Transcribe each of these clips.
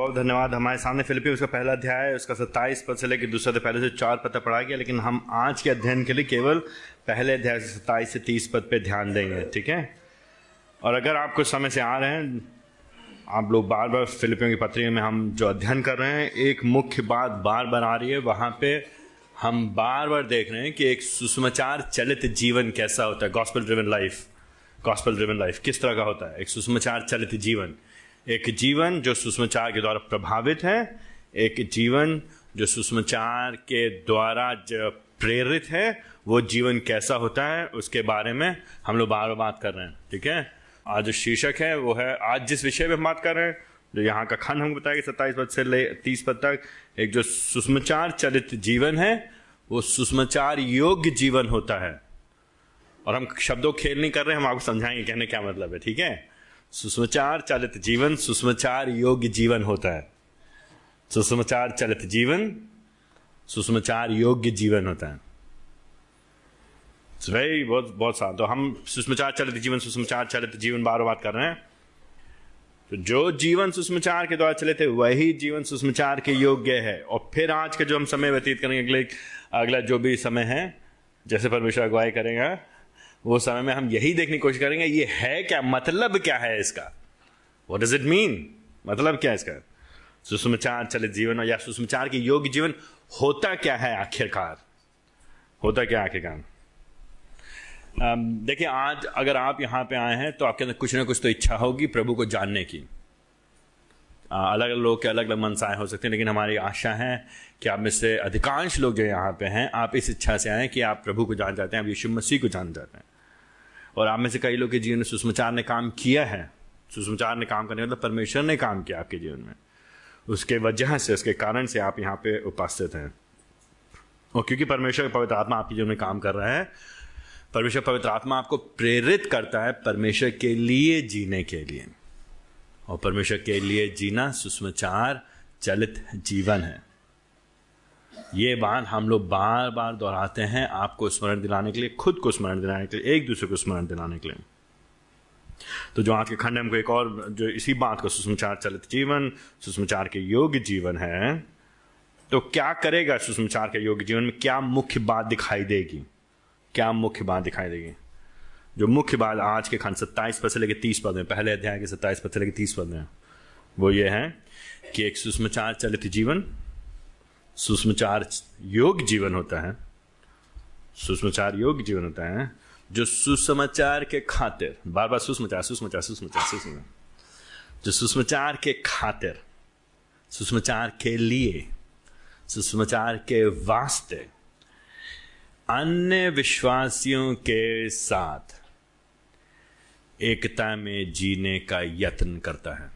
बहुत धन्यवाद। हमारे सामने फिलिपी उसका पहला अध्याय है, उसका सत्ताईस पद से लेकर दूसरा तो पहले से चार पद तक पढ़ा गया, लेकिन हम आज के अध्ययन के लिए केवल पहले अध्याय से सत्ताईस से तीस पद पे ध्यान देंगे, ठीक है? और अगर आप कुछ समय से आ रहे हैं, आप लोग बार बार फिलिपियों की पत्रियों में हम जो अध्ययन कर रहे हैं, एक मुख्य बात बार बार आ रही है, वहाँ पे हम बार बार देख रहे हैं कि एक सुसमाचार चलित जीवन कैसा होता है gospel driven life gospel driven life किस तरह का होता है? एक सुसमाचार चलित जीवन। एक जीवन जो सुषमाचार के द्वारा प्रभावित है, एक जीवन जो सुषमाचार के द्वारा जो प्रेरित है, वो जीवन कैसा होता है, उसके बारे में हम लोग बार बार बात कर रहे हैं, ठीक है? आज जो शीर्षक है, वो है, आज जिस विषय में हम बात कर रहे हैं, जो यहाँ का खंड हमको बताया कि सत्ताईस पद से ले, तीस पद तक, एक जो सुषमाचार चरित जीवन है, वो सुषमाचार योग्य जीवन होता है। और हम शब्दों खेल नहीं कर रहे, हम आपको समझाएँगे कहने क्या मतलब है, ठीक है? सुषमाचार चालित जीवन, सुषमाचार योग्य जीवन होता है। सुषमाचार चलित जीवन, सुषमाचार योग्य जीवन होता है। वही बहुत बहुत सा तो हम सुषमाचार चलित जीवन, सुषमाचार चलित जीवन बार बात कर रहे हैं। तो जो जीवन सुषमाचार के द्वारा चले थे, वही जीवन सुषमाचार के योग्य है। और फिर आज के जो हम समय व्यतीत करेंगे, अगले, अगला जो भी समय है, जैसे परमेश्वर अगुवाई करेगा वो समय में हम यही देखने की कोशिश करेंगे, ये है क्या? मतलब क्या है इसका? वट डज इट मीन मतलब क्या है इसका? सुषमाचार चलित जीवन या सुषमाचार के योग्य जीवन होता क्या है आखिरकार? होता क्या आखिरकार? देखिए, आज अगर आप यहाँ पे आए हैं तो आपके अंदर कुछ ना कुछ तो इच्छा होगी प्रभु को जानने की। अलग अलग लोग के अलग अलग मनसाएँ हो सकते हैं, लेकिन हमारी आशा है कि आप में से अधिकांश लोग जो यहाँ पे हैं, आप इस इच्छा से आए कि आप प्रभु को जान जाते हैं, आप यीशु मसीह को जान जाते हैं। और आप में से कई लोग के जीवन में सुषमाचार ने काम किया है। सुषमाचार ने काम करने मतलब परमेश्वर ने काम किया आपके जीवन में। उसके वजह से, उसके कारण से आप यहाँ पे उपस्थित हैं। और क्योंकि परमेश्वर पवित्र आत्मा आपके जीवन में काम कर रहा है, परमेश्वर पवित्र आत्मा आपको प्रेरित करता है परमेश्वर के लिए जीने के लिए। और परमेश्वर के लिए जीना सुषमाचार, चलित जीवन है। ये बात हम लोग बार बार दोहराते हैं आपको स्मरण दिलाने के लिए, खुद को स्मरण दिलाने के लिए, एक दूसरे को स्मरण दिलाने के लिए। तो जो आज के खंड हमको एक और जो इसी बात को सुषमाचार चलित जीवन, सुषमाचार के योग्य जीवन है तो क्या करेगा सुषमाचार के योग्य जीवन में? क्या मुख्य बात दिखाई देगी? क्या मुख्य बात दिखाई देगी? जो मुख्य बात आज के खंड सत्ताईस पद से लेकर तीस पद में, पहले अध्याय के सत्ताईस पद से लेकर तीस पद में, वो ये है कि एक सुषमाचार चलित जीवन सुषमाचार योग जीवन होता है सुषमाचार योग जीवन होता है, जो सुसमाचार के खातिर बार बार सुषमाचार सुषमाचार सुषमाचार सुषमाचार जो सुषमाचार के खातिर सुषमाचार के लिए सुषमाचार के वास्ते, अन्य विश्वासियों के साथ एकता में जीने का यत्न करता है।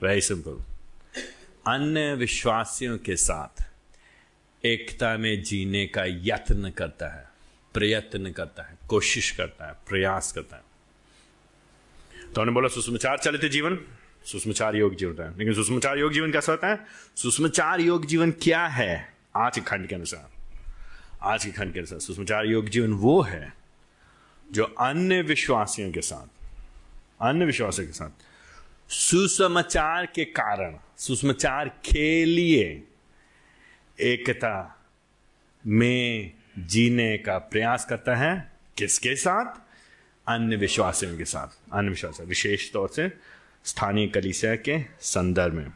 वेरी सिंपल अन्य विश्वासियों के साथ एकता में जीने का यत्न करता है, प्रयत्न करता है, कोशिश करता है, प्रयास करता है। तो उन्होंने बोला, सुषमाचार चलित जीवन, सुषमाचार योग जीवन है। लेकिन सुषमाचार योग जीवन कैसा होता है? सुषमाचार योग जीवन क्या है? आज के खंड के अनुसार, आज के खंड के अनुसार सुषमाचार योग जीवन वो है जो अन्य विश्वासियों के साथ, अन्य विश्वासियों के साथ सुसमाचार के कारण सुसमाचार के लिए एकता में जीने का प्रयास करता है। किसके साथ? अन्य विश्वासियों के साथ। अन्य विश्वास विशेष तौर से स्थानीय कलिसिया के संदर्भ में।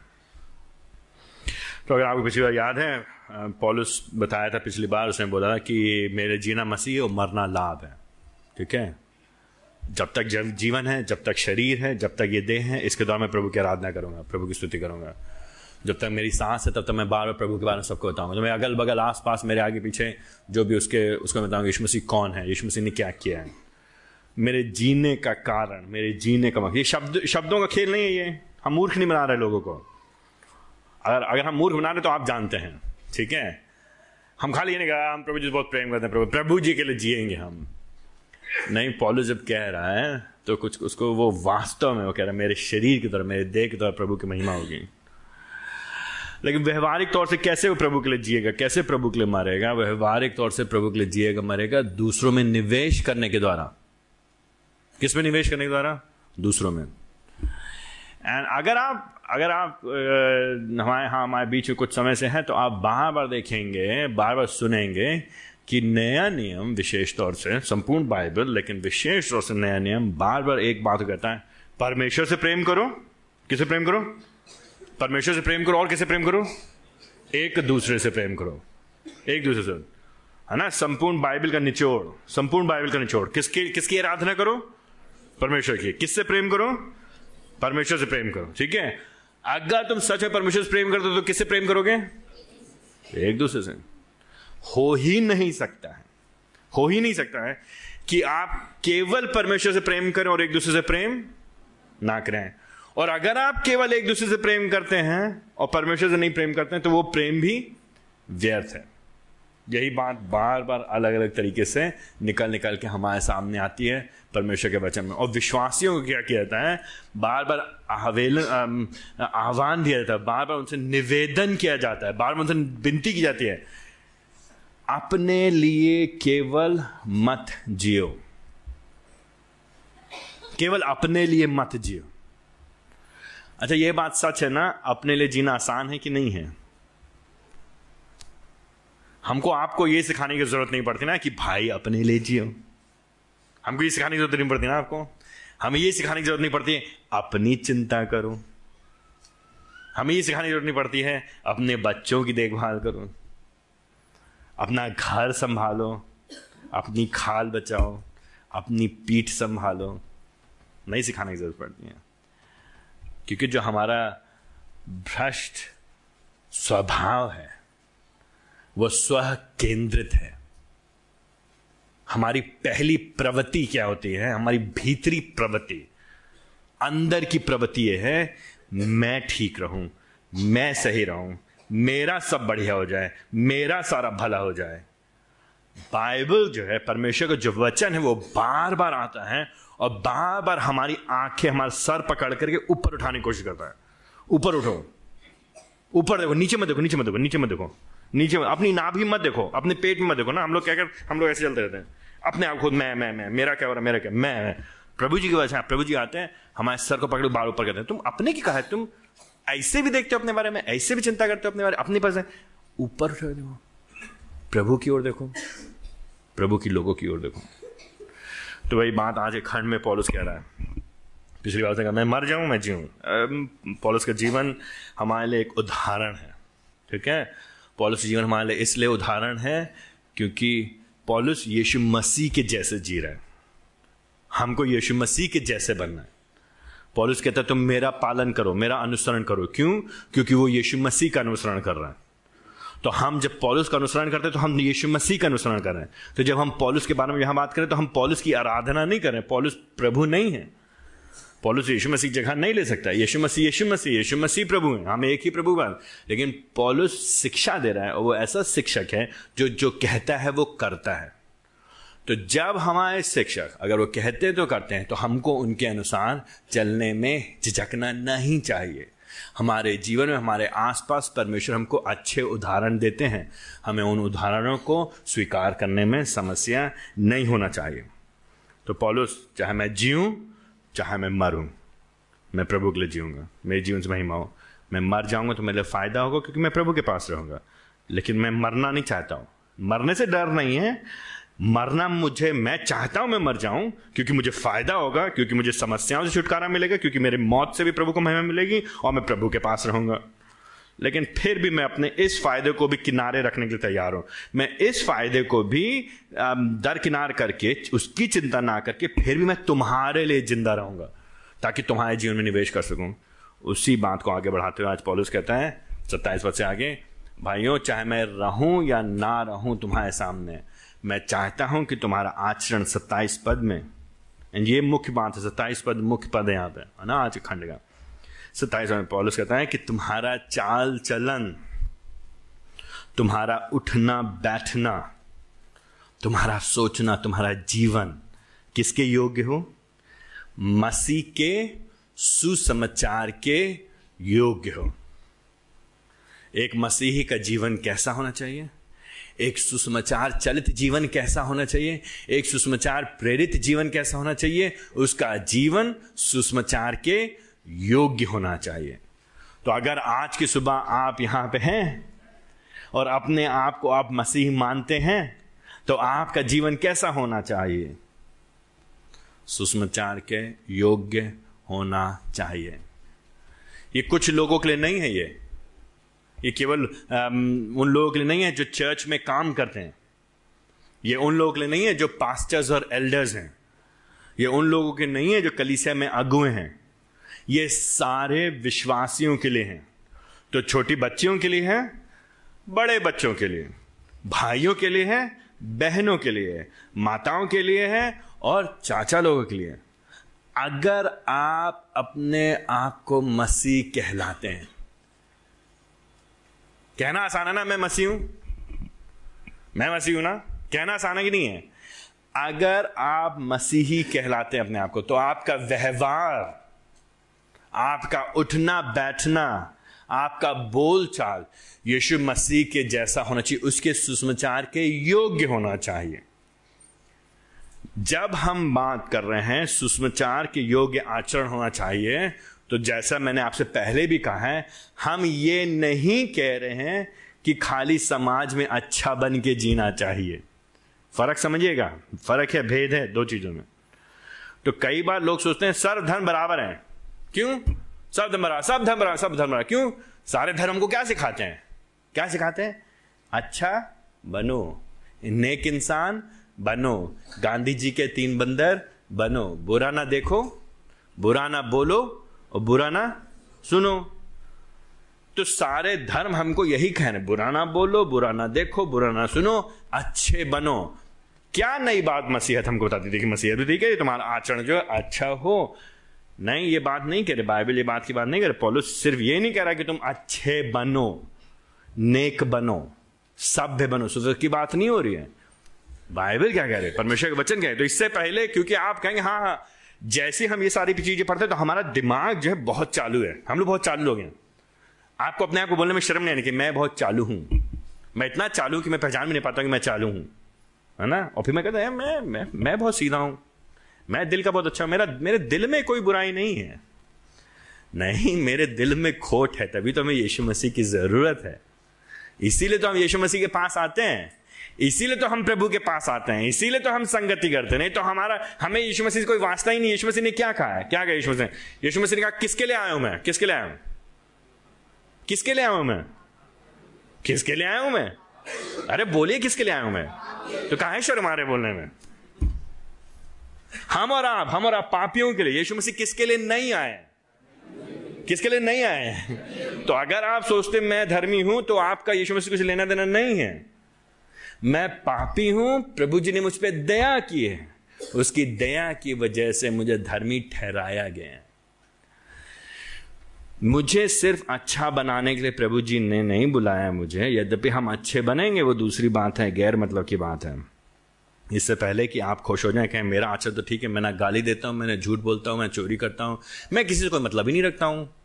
तो अगर आपको पिछली बार याद है, पॉलिस बताया था पिछली बार, उसने बोला कि मेरे जीना मसीह और मरना लाभ है। ठीक है? जब तक जब जीवन है, जब तक शरीर है, जब तक ये देह है, इसके द्वारा मैं प्रभु की आराधना करूँगा, प्रभु की स्तुति करूँगा। जब तक मेरी सांस है, तब तक मैं बार बार प्रभु के बारे में सबको बताऊँगा। तो मैं अगल बगल आस पास मेरे आगे पीछे जो भी उसके, उसको बताऊँगा, यीशु मसीह कौन है, यीशु मसीह ने क्या किया है। मेरे जीने का कारण, मेरे जीने का मकसद ये शब्द, शब्दों का खेल नहीं है ये। हम मूर्ख नहीं बना रहे लोगों को। अगर अगर हम मूर्ख बना रहे तो आप जानते हैं, ठीक है? हम खाली ये नहीं कहा, हम प्रभु जी बहुत प्रेम करते हैं, प्रभु प्रभु जी के लिए जिएँगे हम। नहीं, पॉलो जब कह रहा है तो कुछ उसको वो वास्तव में वो कह रहा है, मेरे शरीर की तरह, मेरे देह की तरह प्रभु की महिमा होगी। लेकिन व्यवहारिक तौर से कैसे वो प्रभु के लिए जिएगा? कैसे प्रभु के लिए मरेगा? व्यवहारिक तौर से प्रभु के लिए जिएगा मरेगा दूसरों में निवेश करने के द्वारा। किसमें निवेश करने के द्वारा? दूसरों में। एंड अगर आप अगर आप हमारे यहाँ हमारे बीच में कुछ समय से हैं तो आप बार बार देखेंगे, बार बार सुनेंगे कि नया नियम विशेष तौर से, संपूर्ण बाइबल, लेकिन विशेष तौर से नया नियम बार बार एक बात कहता है, परमेश्वर से प्रेम करो। किसे प्रेम करो? परमेश्वर से प्रेम करो और किसे प्रेम करो? एक दूसरे से प्रेम करो। एक दूसरे से। है ना? संपूर्ण बाइबल का निचोड़, संपूर्ण बाइबल का निचोड़। किसकी किसकी आराधना करो? परमेश्वर की। किससे प्रेम करो? परमेश्वर से प्रेम करो। ठीक है? अगर तुम सच में परमेश्वर से प्रेम करते हो तो किससे प्रेम करोगे? एक दूसरे से। हो ही नहीं सकता है। हो ही नहीं सकता है कि आप केवल परमेश्वर से प्रेम करें और एक दूसरे से प्रेम ना करें। और अगर आप केवल एक दूसरे से प्रेम करते हैं और परमेश्वर से नहीं प्रेम करते हैं तो वो प्रेम भी व्यर्थ है। यही बात बार बार अलग अलग तरीके से निकल निकल के हमारे सामने आती है परमेश्वर के वचन में। और विश्वासियों को क्या किया जाता है? बार बार आवेलन आह्वान दिया जाता है। बार बार उनसे निवेदन किया जाता है। बार बार उनसे विनती की जाती है अपने लिए केवल मत जियो। केवल अपने लिए मत जियो। अच्छा यह बात सच है ना? अपने लिए जीना आसान है कि नहीं है? हमको आपको यह सिखाने की ज़रूरत नहीं पड़ती ना कि भाई अपने लिए जियो। हमको ये सिखाने की ज़रूरत नहीं पड़ती ना आपको? हमें ये सिखाने की ज़रूरत नहीं पड़ती, अपनी चिंता करो। हमें ये सिखाने की ज़रूरत नहीं पड़ती है, अपने बच्चों की देखभाल करो। अपना घर संभालो, अपनी खाल बचाओ, अपनी पीठ संभालो। नहीं सिखाने की ज़रूरत पड़ती है। क्योंकि जो हमारा भ्रष्ट स्वभाव है, वो स्व केंद्रित है। हमारी पहली प्रवृत्ति क्या होती है? हमारी भीतरी प्रवृत्ति। अंदर की प्रवृत्ति यह है, मैं ठीक रहूँ, मैं सही रहूँ मेरा सब बढ़िया हो जाए मेरा सारा भला हो जाए। बाइबल जो है परमेश्वर का जो वचन है वो बार बार आता है और बार बार हमारी आँखें हमारा सर पकड़ करके ऊपर उठाने की कोशिश करता है। ऊपर उठो। ऊपर देखो नीचे मत देखो नीचे मत देखो नीचे मत देखो। नीचे मत, अपनी नाभि मत देखो अपने पेट में मत देखो ना। हम लोग क्या कर हम लोग ऐसे चलते रहते हैं। अपने आप खुद मैं मैं मैं मेरा क्या हो रहा है मेरा क्या? मैं मैं। प्रभु जी की वजह से प्रभु जी आते हैं हमारे सर को पकड़ बाल ऊपर करते हैं। तुम अपने की कहा है तुम ऐसे भी देखते हो अपने बारे में, ऐसे भी चिंता करते हो अपने बारे में, अपने पास ऊपर उठ देखो, प्रभु की ओर देखो, प्रभु की लोगों की ओर देखो। तो वही बात आज एक खंड में पॉलिस कह रहा है। पिछली बार से कहा, मैं मर जाऊँ, मैं जीऊं। पॉलिस का जीवन हमारे लिए एक उदाहरण है, ठीक है? पॉलिस जीवन हमारे लिए इसलिए उदाहरण है क्योंकि पॉलिस यीशु मसीह के जैसे जी रहा है। हमको यीशु मसीह के जैसे बनना है। पॉलिस कहता है, तुम मेरा पालन करो, मेरा अनुसरण करो। क्यों? क्योंकि वो यीशु मसीह का अनुसरण कर रहा है। तो हम जब पॉलिस का अनुसरण करते हैं तो हम यीशु मसीह का अनुसरण कर रहे हैं। तो जब हम पॉलिस के बारे में यहाँ बात करें तो हम पॉलिस की आराधना नहीं कर रहे पॉलिस प्रभु नहीं है। पॉलिस यीशु मसीह जगह नहीं ले सकता। यीशु मसीह यीशु मसीह यीशु मसीह प्रभु है। हम एक ही प्रभु बात लेकिन पॉलिस शिक्षा दे रहा है, और वो ऐसा शिक्षक है, जो जो कहता है, वो करता है। तो जब हमारे शिक्षक अगर वो कहते तो करते हैं तो हमको उनके अनुसार चलने में झिझकना नहीं चाहिए। हमारे जीवन में, हमारे आसपास परमेश्वर हमको अच्छे उदाहरण देते हैं। हमें उन उदाहरणों को स्वीकार करने में समस्या नहीं होना चाहिए। तो पॉलुस, चाहे मैं जीऊँ, चाहे मैं मरूं, मैं प्रभु के लिए जीऊँगा। मेरे जीवन से महिमा हो। मैं मर जाऊँगा तो मेरे लिए फ़ायदा होगा, क्योंकि मैं प्रभु के पास रहूँगा। लेकिन मैं मरना नहीं चाहता हूँ। मरने से डर नहीं है मरना मुझे, मैं चाहता हूँ मैं मर जाऊँ, क्योंकि मुझे फ़ायदा होगा, क्योंकि मुझे समस्याओं से छुटकारा मिलेगा, क्योंकि मेरे मौत से भी प्रभु को महिमा मिलेगी और मैं प्रभु के पास रहूँगा। लेकिन फिर भी मैं अपने इस फ़ायदे को भी किनारे रखने के लिए तैयार हूँ। मैं इस फ़ायदे को भी दरकिनार करके, उसकी चिंता ना करके फिर भी मैं तुम्हारे लिए ज़िंदा रहूँगा, ताकि तुम्हारे जीवन में निवेश कर सकूँ। उसी बात को आगे बढ़ाते हुए आज पॉलिस कहता है, सत्ताईस वर्ष से आगे, भाइयों, चाहे मैं रहूँ या ना रहूँ तुम्हारे सामने मैं चाहता हूँ कि तुम्हारा आचरण सत्ताईस पद में एंड ये मुख्य बात है, सत्ताईस पद मुख्य पद है यहाँ पे, है ना, आज खंड का। सत्ताईस में पॉलिस कहता है कि तुम्हारा चाल चलन, तुम्हारा उठना बैठना, तुम्हारा सोचना, तुम्हारा जीवन किसके योग्य हो? मसीह के सुसमाचार के योग्य हो। एक मसीही का जीवन कैसा होना चाहिए? एक सुसमाचार चलित जीवन कैसा होना चाहिए? एक सुसमाचार प्रेरित जीवन कैसा होना चाहिए? उसका जीवन सुसमाचार के योग्य होना चाहिए। तो अगर आज की सुबह आप यहाँ पे हैं और अपने आप को आप मसीह मानते हैं तो आपका जीवन कैसा होना चाहिए? सुषमाचार के योग्य होना चाहिए। ये कुछ लोगों के लिए नहीं है ये। ये केवल उन लोगों के लिए नहीं है जो चर्च में काम करते हैं। ये उन लोगों के लिए नहीं है जो पास्टर्स और एल्डर्स हैं। ये उन लोगों के नहीं है जो कलीसिया में अगुए हैं। ये सारे विश्वासियों के लिए हैं। तो छोटी बच्चियों के लिए है, बड़े बच्चों के लिए, भाइयों के लिए है, बहनों के लिए माताओं के लिए है और चाचा लोगों के लिए अगर आप अपने आप को मसीह कहलाते हैं कहना आसान है ना, मैं मसीह हूँ। मैं मसीह हूँ ना? कहना आसान है कि नहीं है? अगर आप मसीही कहलाते हैं अपने आप को तो आपका व्यवहार, आपका उठना, बैठना, आपका बोलचाल, यीशु मसीह के जैसा होना चाहिए, उसके सुसमाचार के योग्य होना चाहिए। जब हम बात कर रहे हैं सुषमाचार के योग्य आचरण होना चाहिए तो जैसा मैंने आपसे पहले भी कहा है, हम ये नहीं कह रहे हैं कि खाली समाज में अच्छा बन के जीना चाहिए। फ़र्क समझिएगा? फ़र्क है भेद है दो चीज़ों में। तो कई बार लोग सोचते हैं, सर्व धर्म बराबर है। क्यों? सब धर्म बराबर सब धर्म बराबर सब धर्म बराबर। क्यों? सारे धर्म को क्या सिखाते हैं? क्या सिखाते हैं? अच्छा बनो। नेक इंसान, बनो। गांधी जी के तीन बंदर, बनो। बुरा ना देखो, बुरा ना बोलो और बुरा ना? सुनो। तो सारे धर्म हमको यही कह रहे बुरा ना बोलो, बुरा ना देखो, बुरा ना सुनो, अच्छे बनो। क्या नई बात मसीहत हमको बताती थी कि मसीहत भी ठीक है तुम्हारा आचरण जो है अच्छा हो? नहीं, ये बात नहीं कह रहे, बाइबल ये बात की बात नहीं कह रहे, पॉलुस सिर्फ़ ये नहीं कह रहा कि तुम अच्छे बनो, नेक बनो, सभ्य बनो। सुधर की बात नहीं हो रही है। बाइबल क्या कह रहे परमेश्वर के वचन कह रहे तो इससे पहले, क्योंकि आप कहेंगे हाँ हाँ जैसे हम ये सारी चीज़ें पढ़ते हैं तो हमारा दिमाग जो है बहुत चालू है। हम लोग बहुत चालू लोग हैं। आपको अपने आप को बोलने में शर्म नहीं आने कि, मैं बहुत चालू हूँ। मैं इतना चालू कि मैं पहचान भी नहीं पाता कि मैं चालू हूँ। है ना? और फिर मैं कहता मैं मैं मैं बहुत सीधा हूँ। मैं दिल का बहुत अच्छा मेरा, मेरे दिल में कोई बुराई नहीं है। नहीं, मेरे दिल में खोट है। तभी तो हमें यीशु मसीह की ज़रूरत है। इसीलिए तो हम यीशु मसीह के पास आते हैं। इसीलिए तो हम प्रभु के पास आते हैं, इसीलिए तो हम संगति करते हैं। नहीं तो हमारा, हमें यीशु मसीह से कोई वास्ता ही नहीं, यीशु मसीह ने क्या कहा है? क्या कहा यीशु मसीह यीशु मसीह ने कहा, किसके लिए आया हूँ मैं? किसके लिए आया हूँ? किसके लिए आया हूँ मैं? किसके लिए आया हूँ मैं? अरे बोलिए किसके लिए आया हूँ मैं? तो कहा है आ बोलने में? हम और आप, हम और आप पापियों के लिए, यीशु मसीह किसके लिए नहीं आए किसके लिए नहीं आए तो अगर आप सोचते मैं धर्मी हूँ तो आपका यीशु मसीह कुछ लेना देना नहीं है। मैं पापी हूँ, प्रभु जी ने मुझ पर दया की है। उसकी दया की वजह से मुझे धर्मी ठहराया गया है। मुझे सिर्फ़ अच्छा बनाने के लिए प्रभु जी ने नहीं बुलाया मुझे। यद्यपि हम अच्छे बनेंगे, वो दूसरी बात है, गैर मतलब की बात है। इससे पहले कि आप खुश हो जाएँ, कहें, मेरा आचर तो ठीक है, मैं ना गाली देता हूँ, मैं झूठ बोलता हूँ, मैं चोरी करता हूँ, मैं किसी से कोई मतलब ही नहीं रखता हूँ।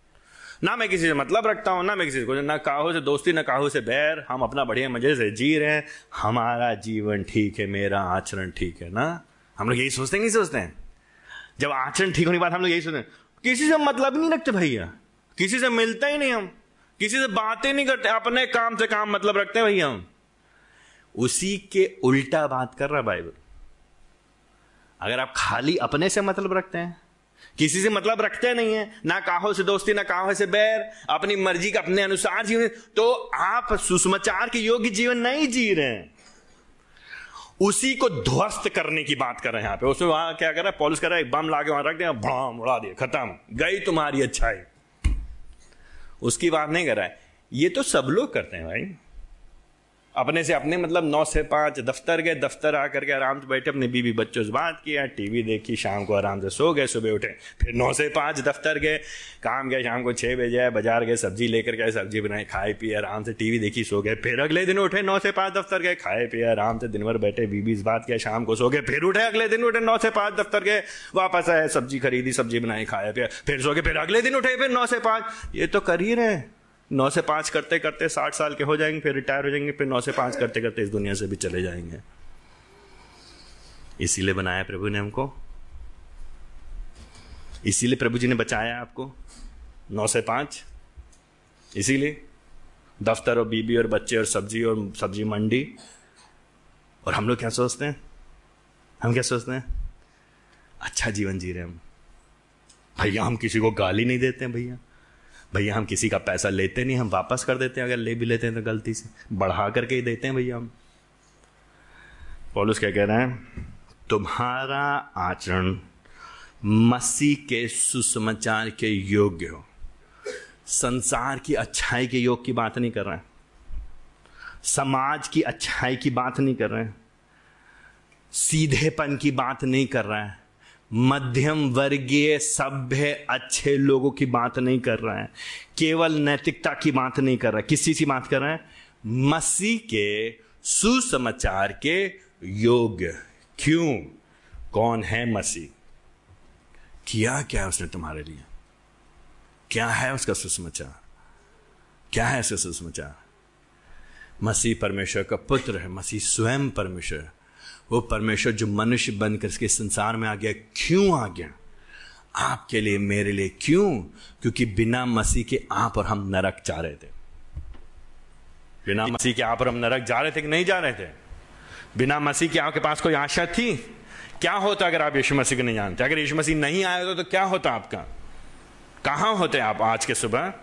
ना मैं किसी से मतलब रखता हूँ, ना मैं किसी को, ना काहो से दोस्ती, ना काहो से बैर। हम अपना बढ़िया मज़े से जी रहे हैं। हमारा जीवन ठीक है, मेरा आचरण ठीक है, ना? हम लोग यही सोचते हैं, नहीं सोचते हैं? जब आचरण ठीक होने के बाद हम लोग यही सोचते हैं, किसी से मतलब नहीं रखते भैया। किसी से मिलते ही नहीं हम। किसी से बातें नहीं करते, अपने काम से काम मतलब रखते हैं भैया हम। उसी के उल्टा बात कर रहा बाइबल। अगर आप खाली अपने से मतलब रखते हैं किसी से मतलब रखते नहीं है। ना काहो से दोस्ती, ना काहो से बैर। अपनी मर्ज़ी का अपने अनुसार जीवन। तो आप सुषमाचार के योग्य जीवन नहीं जी रहे हैं। उसी को ध्वस्त करने की बात कर रहे हैं यहाँ पे उसमें वहाँ क्या कर रहा है? पॉलिस कर रहा है बम लाके वहाँ रख दिया बम उड़ा दिया, खत्म। गई तुम्हारी अच्छाई। उसकी बात नहीं कर रहा है। ये तो सब लोग करते हैं भाई। अपने से अपने मतलब नौ से पाँच, दफ्तर गए, दफ्तर आकर के आराम से बैठे, अपने बीवी बच्चों से बात किया, टीवी देखी, शाम को आराम से सो गए, सुबह उठे, फिर नौ से पाँच, दफ्तर गए, काम गए शाम को छः बजे आए, बाज़ार गए, सब्ज़ी लेकर गए सब्ज़ी बनाए खाए, पिए, आराम से टीवी देखी, सो गए, फिर अगले दिन उठे, नौ से पाँच, दफ्तर गए, खाए, पिए, आराम से दिन भर बैठे बीबी से बात किया, शाम को सो गए, फिर उठे, अगले दिन उठे, नौ से पाँच, दफ्तर गए, वापस आए, सब्ज़ी खरीदी, सब्ज़ी बनाई, खाए, पिए, फिर सो गए, फिर अगले दिन उठे, फिर नौ से पाँच। ये तो कर ही रहे नौ से पाँच करते करते साठ साल के हो जाएँगे, फिर रिटायर हो जाएँगे, फिर नौ से पाँच करते करते इस दुनिया से भी चले जाएँगे। इसीलिए बनाया प्रभु ने हमको। इसीलिए प्रभु जी ने बचाया आपको। नौ से पाँच। इसीलिए दफ्तर और बीबी और बच्चे और सब्ज़ी और सब्ज़ी मंडी। और हम लोग क्या सोचते हैं? हम क्या सोचते हैं? अच्छा जीवन जी रहे हम। भैया, हम किसी को गाली नहीं देते हैं, भैया। भैया हम किसी का पैसा लेते नहीं, हम वापस कर देते हैं, अगर ले भी लेते हैं तो गलती से। बढ़ा करके ही देते हैं भैया हम। पॉलिस क्या कह रहे हैं? तुम्हारा आचरण मसीह के सुसमाचार के योग्य हो। संसार की अच्छाई के योग की बात नहीं कर रहे हैं। समाज की अच्छाई की बात नहीं कर रहे हैं। सीधेपन की बात नहीं कर रहे हैं। मध्यम वर्गीय सभ्य अच्छे लोगों की बात नहीं कर रहे हैं। केवल नैतिकता की बात नहीं कर रहे किस चीज़ की बात कर रहे हैं? मसीह के सुसमाचार के योग्य। क्यों? कौन है मसीह? किया क्या है उसने तुम्हारे लिए? क्या है उसका सुसमाचार? क्या है उसका सुसमाचार? मसीह परमेश्वर का पुत्र है। मसीह स्वयं परमेश्वर। वो परमेश्वर जो मनुष्य बनकर इसके संसार में आ गया क्यों आ गया? आपके लिए मेरे लिए क्यों? क्योंकि बिना मसीह के आप और हम नरक जा रहे थे। बिना मसीह के आप और हम नरक जा रहे थे कि नहीं जा रहे थे? बिना मसीह के आपके पास कोई आशा थी? क्या होता अगर आप यीशु मसीह को नहीं जानते? अगर यीशु मसीह नहीं आए तो, तो क्या होता आपका? कहाँ होते आप आज के सुबह?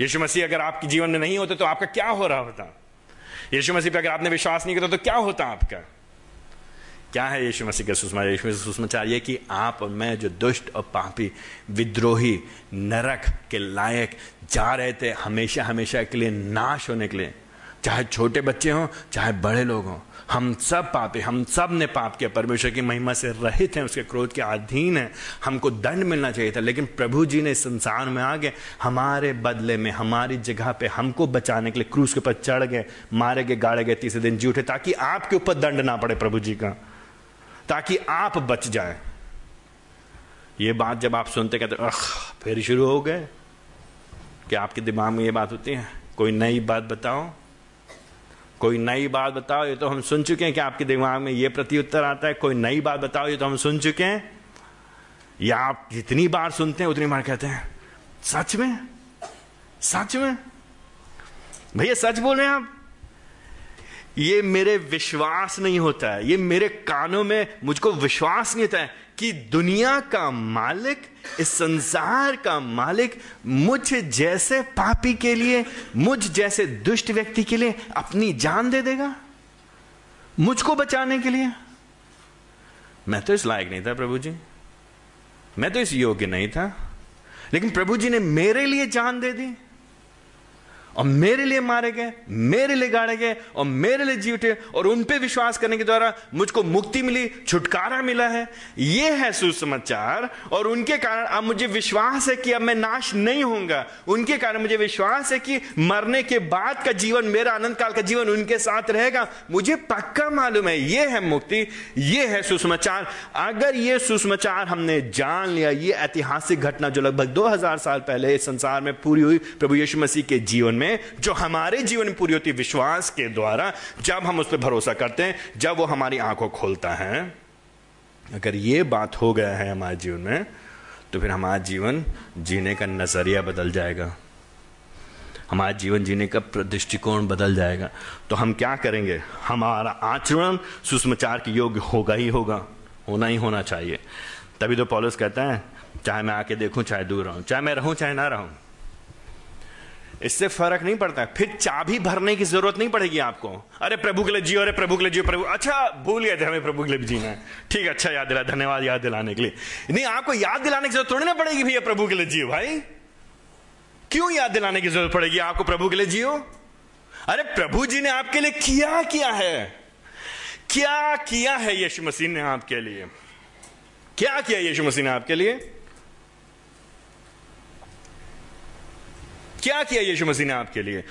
यीशु मसीह अगर आपके जीवन में नहीं होते तो आपका क्या हो रहा होता? यीशु मसीह पर अगर आपने विश्वास नहीं किया तो क्या होता आपका? क्या है यीशु मसीह का सुषमा? यीशु मसीह सुषमाचार ये कि आप और मैं जो दुष्ट और पापी, विद्रोही, नरक के लायक जा रहे थे हमेशा हमेशा के लिए, नाश होने के लिए। चाहे छोटे बच्चे हों, चाहे बड़े लोग हों, हम सब पापी, हम सबने पाप किया। परमेश्वर की महिमा से रहित हैं, उसके क्रोध के अधीन है। हमको दंड मिलना चाहिए था, लेकिन प्रभु जी ने संसार में आगे हमारे बदले में, हमारी जगह पे हमको बचाने के लिए क्रूस के ऊपर चढ़ गए, मारे गए, गाड़े गए, तीसरे दिन जी उठे, ताकि आपके ऊपर दंड ना पड़े प्रभु जी का। ताकि आप बच जाए। ये बात जब आप सुनते कहते, अख, फिर शुरू हो गए। कि आपके दिमाग में ये बात होती है? कोई नई बात बताओ। कोई नई बात बताओ, ये तो हम सुन चुके हैं कि आपके दिमाग में ये प्रत्युत्तर आता है। कोई नई बात बताओ, ये तो हम सुन चुके हैं। या आप जितनी बार सुनते हैं, उतनी बार कहते हैं, सच में? सच में? भैया, सच बोल रहे हैं आप। ये मेरे विश्वास नहीं होता है। ये मेरे कानों में मुझको विश्वास नहीं होता है कि दुनिया का मालिक, इस संसार का मालिक मुझ जैसे पापी के लिए, मुझ जैसे दुष्ट व्यक्ति के लिए अपनी जान दे देगा? मुझको बचाने के लिए? मैं तो इस लायक नहीं था प्रभु जी मैं तो इस योग्य नहीं था। लेकिन प्रभु जी ने मेरे लिए जान दे दी। और मेरे लिए मारे गए, मेरे लिए गाड़े गए, और मेरे लिए जी उठे, और उन पे विश्वास करने के द्वारा मुझको मुक्ति मिली, छुटकारा मिला है। ये है सुसमाचार, और उनके कारण अब मुझे विश्वास है कि अब मैं नाश नहीं होऊँगा। उनके कारण मुझे विश्वास है कि मरने के बाद का जीवन, मेरा अनंत काल का जीवन उनके साथ रहेगा। मुझे पक्का मालूम है, ये है मुक्ति, ये है सुसमाचार। अगर ये सुसमाचार हमने जान लिया, ये ऐतिहासिक घटना जो लगभग 2000 साल पहले इस संसार में पूरी हुई, प्रभु यीशु मसीह के जीवन में जो हमारे जीवन में पूरी होती विश्वास के द्वारा, जब हम उस पर भरोसा करते हैं, जब वो हमारी आँखों खोलता है, अगर ये बात हो गया है हमारे जीवन में तो फिर हमारा जीवन जीने का नज़रिया बदल जाएगा। हमारा जीवन जीने का दृष्टिकोण बदल जाएगा। तो हम क्या करेंगे? हमारा आचरण सुषमाचार के योग्य होगा ही होगा, होना ही होना चाहिए। तभी तो पॉलिस कहता है, चाहे मैं आके देखूँ, चाहे दूर रहूँ, चाहे मैं रहूँ, चाहे ना रहूँ। इससे फ़र्क नहीं पड़ता। फिर चाबी भरने की ज़रूरत नहीं पड़ेगी आपको। अरे प्रभु के लिए जियो, अरे प्रभु के लिए जियो, प्रभु। अच्छा भूल गए थे हमें प्रभु के लिए जीना है। ठीक अच्छा याद दिला, धन्यवाद याद दिलाने के लिए। नहीं, आपको याद दिलाने की ज़रूरत थोड़ी ना पड़ेगी भैया प्रभु के लिए जियो, भाई। क्यों याद दिलाने की ज़रूरत पड़ेगी आपको प्रभु के लिए जियो? अरे प्रभु जी ने आपके लिए किया किया है। क्या किया है यीशु मसीह ने आपके लिए? क्या किया यीशु मसीह ने आपके लिए? क्या किया यीशु मसीह ने आपके लिए?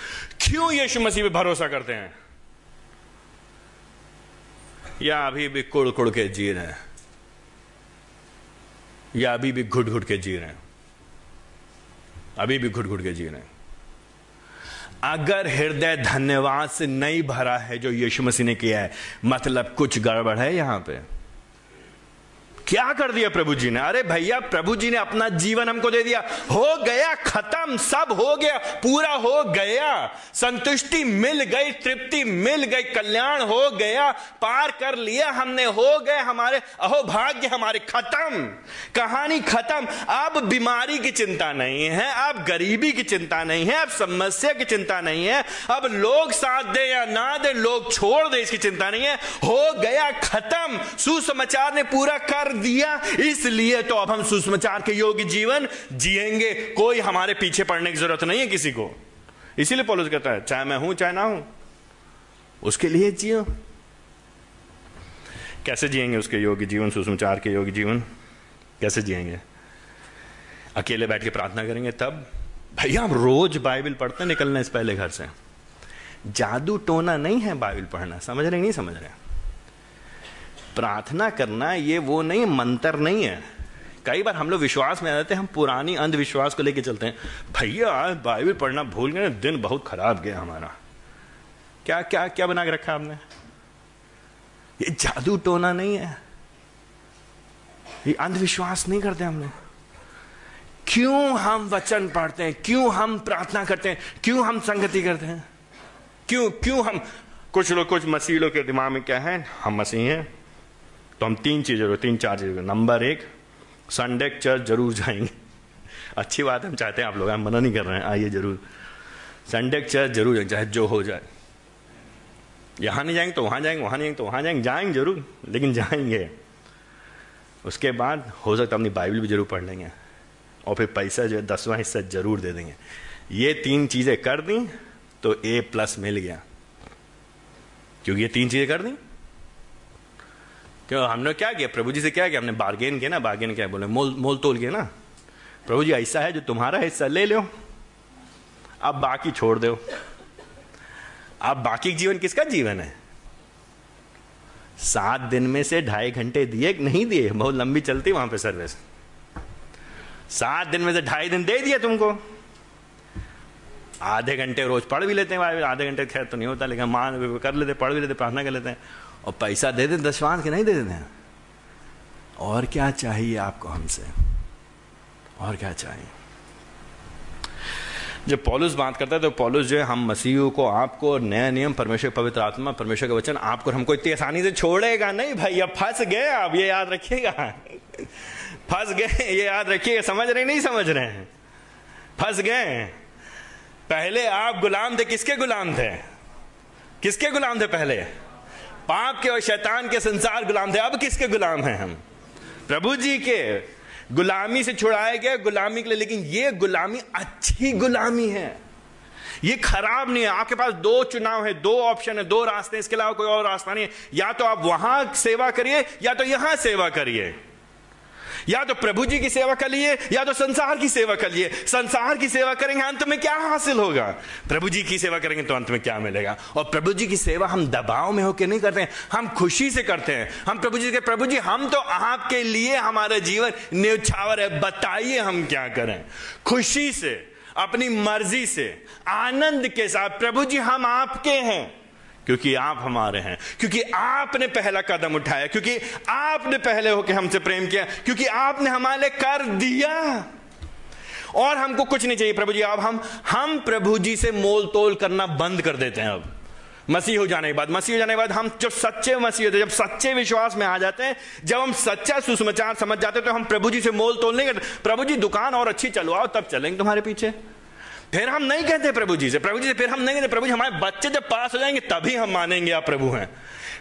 क्यों यीशु मसीह पे भरोसा करते हैं? या अभी भी कुड़ कुड़ के जी रहे हैं? या अभी भी घुट घुट के जी रहे हैं? अभी भी घुट घुट के जी रहे हैं। अगर हृदय धन्यवाद से नहीं भरा है जो यीशु मसीह ने किया है मतलब कुछ गड़बड़ है यहाँ पे? क्या कर दिया प्रभु जी ने? अरे भैया प्रभु जी ने अपना जीवन हमको दे दिया। हो गया खत्म, सब हो गया, पूरा हो गया। संतुष्टि मिल गई, तृप्ति मिल गई, कल्याण हो गया, पार कर लिया हमने, हो गए हमारे, अहो भाग्य हमारे, खत्म। कहानी खत्म। अब बीमारी की चिंता नहीं है, अब गरीबी की चिंता नहीं है, अब समस्या की चिंता नहीं है, अब लोग साथ दे या ना दे, लोग छोड़ दे, इसकी चिंता नहीं है। हो गया खत्म। सुसमाचार ने पूरा कर दिया। इसलिए तो अब हम सुषमाचार के योग्य जीवन जिएँगे। कोई हमारे पीछे पड़ने की ज़रूरत नहीं है किसी को। इसीलिए पॉलिस कहता है, चाहे मैं हूँ, चाहे ना हूँ, उसके लिए जियो। कैसे जिएँगे उसके योग्य जीवन, सुषमाचार के योग्य जीवन? कैसे जिएँगे? अकेले बैठ के प्रार्थना करेंगे तब? भैया, हम रोज बाइबल पढ़ते निकलना इस पहले घर से। जादू टोना नहीं है बाइबल पढ़ना। समझ रहे नहीं समझ रहे प्रार्थना करना ये वो नहीं, मंत्र नहीं है। कई बार हम लोग विश्वास में आ जाते हैं, हम पुरानी अंधविश्वास को लेके चलते हैं। भैया, आज बाइबल पढ़ना भूल गए, दिन बहुत खराब गया हमारा। क्या क्या क्या बना के रखा आपने ये जादू टोना नहीं है। ये अंधविश्वास नहीं करते हम लोग। क्यों हम वचन पढ़ते हैं? क्यों हम प्रार्थना करते हैं? क्यों हम संगति करते हैं? क्यों क्यों हम कुछ लोग कुछ मसीलों के दिमाग में क्या है? हम मसीह हैं। तो हम तीन चीज़ें तीन चार चीज़ें नंबर एक संडे चर्च ज़रूर जाएँगे। अच्छी बात हम चाहते हैं, आप लोग हम मना नहीं कर रहे हैं। आइए ज़रूर। संडे चर्च ज़रूर जाएँगे, चाहे जो हो जाए। यहाँ नहीं जाएँगे तो वहाँ जाएँगे, वहाँ नहीं जाएँगे तो वहाँ जाएँगे। जाएँगे ज़रूर, लेकिन जाएँगे। उसके बाद हो सकता है अपनी बाइबल भी ज़रूर पढ़ लेंगे। और फिर पैसा जो है, दसवां हिस्सा ज़रूर दे देंगे। ये तीन चीज़ें कर दी तो ए प्लस मिल गया। क्योंकि ये तीन चीज़ें कर दी क्यों हमने क्या किया? प्रभु जी से क्या किया? हमने बार्गेन किया ना? बार्गेन क्या बोले? मोल मोल तोल किया ना? प्रभु जी, ऐसा है जो तुम्हारा हिस्सा ले लो। अब बाकी छोड़ दो। अब बाकी जीवन किसका जीवन है? सात दिन में से ढाई घंटे दिए नहीं दिए? बहुत लंबी चलती वहाँ पे सर्विस सात दिन में से ढाई दिन दे दिए तुमको। आधे घंटे रोज पढ़ भी लेते हैं आधे घंटे खैर तो नहीं होता, लेकिन मान, कर लेते पढ़ भी लेते प्रार्थना कर लेते हैं। और पैसा दे दें दशवान के नहीं दे हैं और क्या चाहिए आपको हमसे? और क्या चाहिए? जब पॉलुस बात करता है तो पॉलुस जो है, हम मसीहों को, आपको नया नियम, परमेश्वर पवित्र आत्मा, परमेश्वर का वचन, आपको हमको इतनी आसानी से छोड़ेगा नहीं भाई, अब फंस गए आप, ये याद रखिएगा। फंस गए, ये याद रखिएगा, समझ रहे नहीं समझ रहे हैं? फंस गए पहले आप गुलाम थे, किसके गुलाम थे? किसके गुलाम थे पहले? पाप के और शैतान के संसार गुलाम थे। अब किसके गुलाम हैं हम? प्रभु जी के। गुलामी से छुड़ाए गए गुलामी के लिए, लेकिन ये गुलामी अच्छी गुलामी है। ये खराब नहीं है। आपके पास दो चुनाव है, दो ऑप्शन है, दो रास्ते इसके अलावा कोई और रास्ता नहीं है। या तो आप वहाँ सेवा करिए, या तो यहाँ सेवा करिए। या तो प्रभु जी की सेवा कर लिए, या तो संसार की सेवा कर लिए। संसार की सेवा करेंगे, अंत में क्या हासिल होगा? प्रभु जी की सेवा करेंगे तो अंत में क्या मिलेगा? और प्रभु जी की सेवा हम दबाव में होकर नहीं करते हैं, हम खुशी से करते हैं। हम प्रभु जी के, प्रभु जी, हम तो आपके लिए हमारा जीवन न्यौछावर है, बताइए हम क्या करें? खुशी से, अपनी मर्ज़ी से, आनंद के साथ, प्रभु जी, हम आपके हैं। क्योंकि आप हमारे हैं, क्योंकि आपने पहला कदम उठाया, क्योंकि आपने पहले होकर हमसे प्रेम किया, क्योंकि आपने हमारे कर दिया। और हमको कुछ नहीं चाहिए प्रभु जी, अब हम हम प्रभु जी से मोल तोल करना बंद कर देते हैं अब। मसीह हो जाने के बाद, मसीह हो जाने के बाद हम जब सच्चे मसीह होते जब सच्चे विश्वास में आ जाते हैं, जब हम सच्चा सुसमाचार समझ जाते हैं तो हम प्रभु जी से मोल तोल नहीं करते। प्रभु जी, दुकान और अच्छी चलवाओ तब चलेंगे तुम्हारे पीछे। फिर हम नहीं कहते प्रभु जी से। प्रभु जी से फिर हम नहीं कहते, प्रभु जी, हमारे बच्चे जब पास हो जाएँगे, तभी हम मानेंगे आप प्रभु हैं।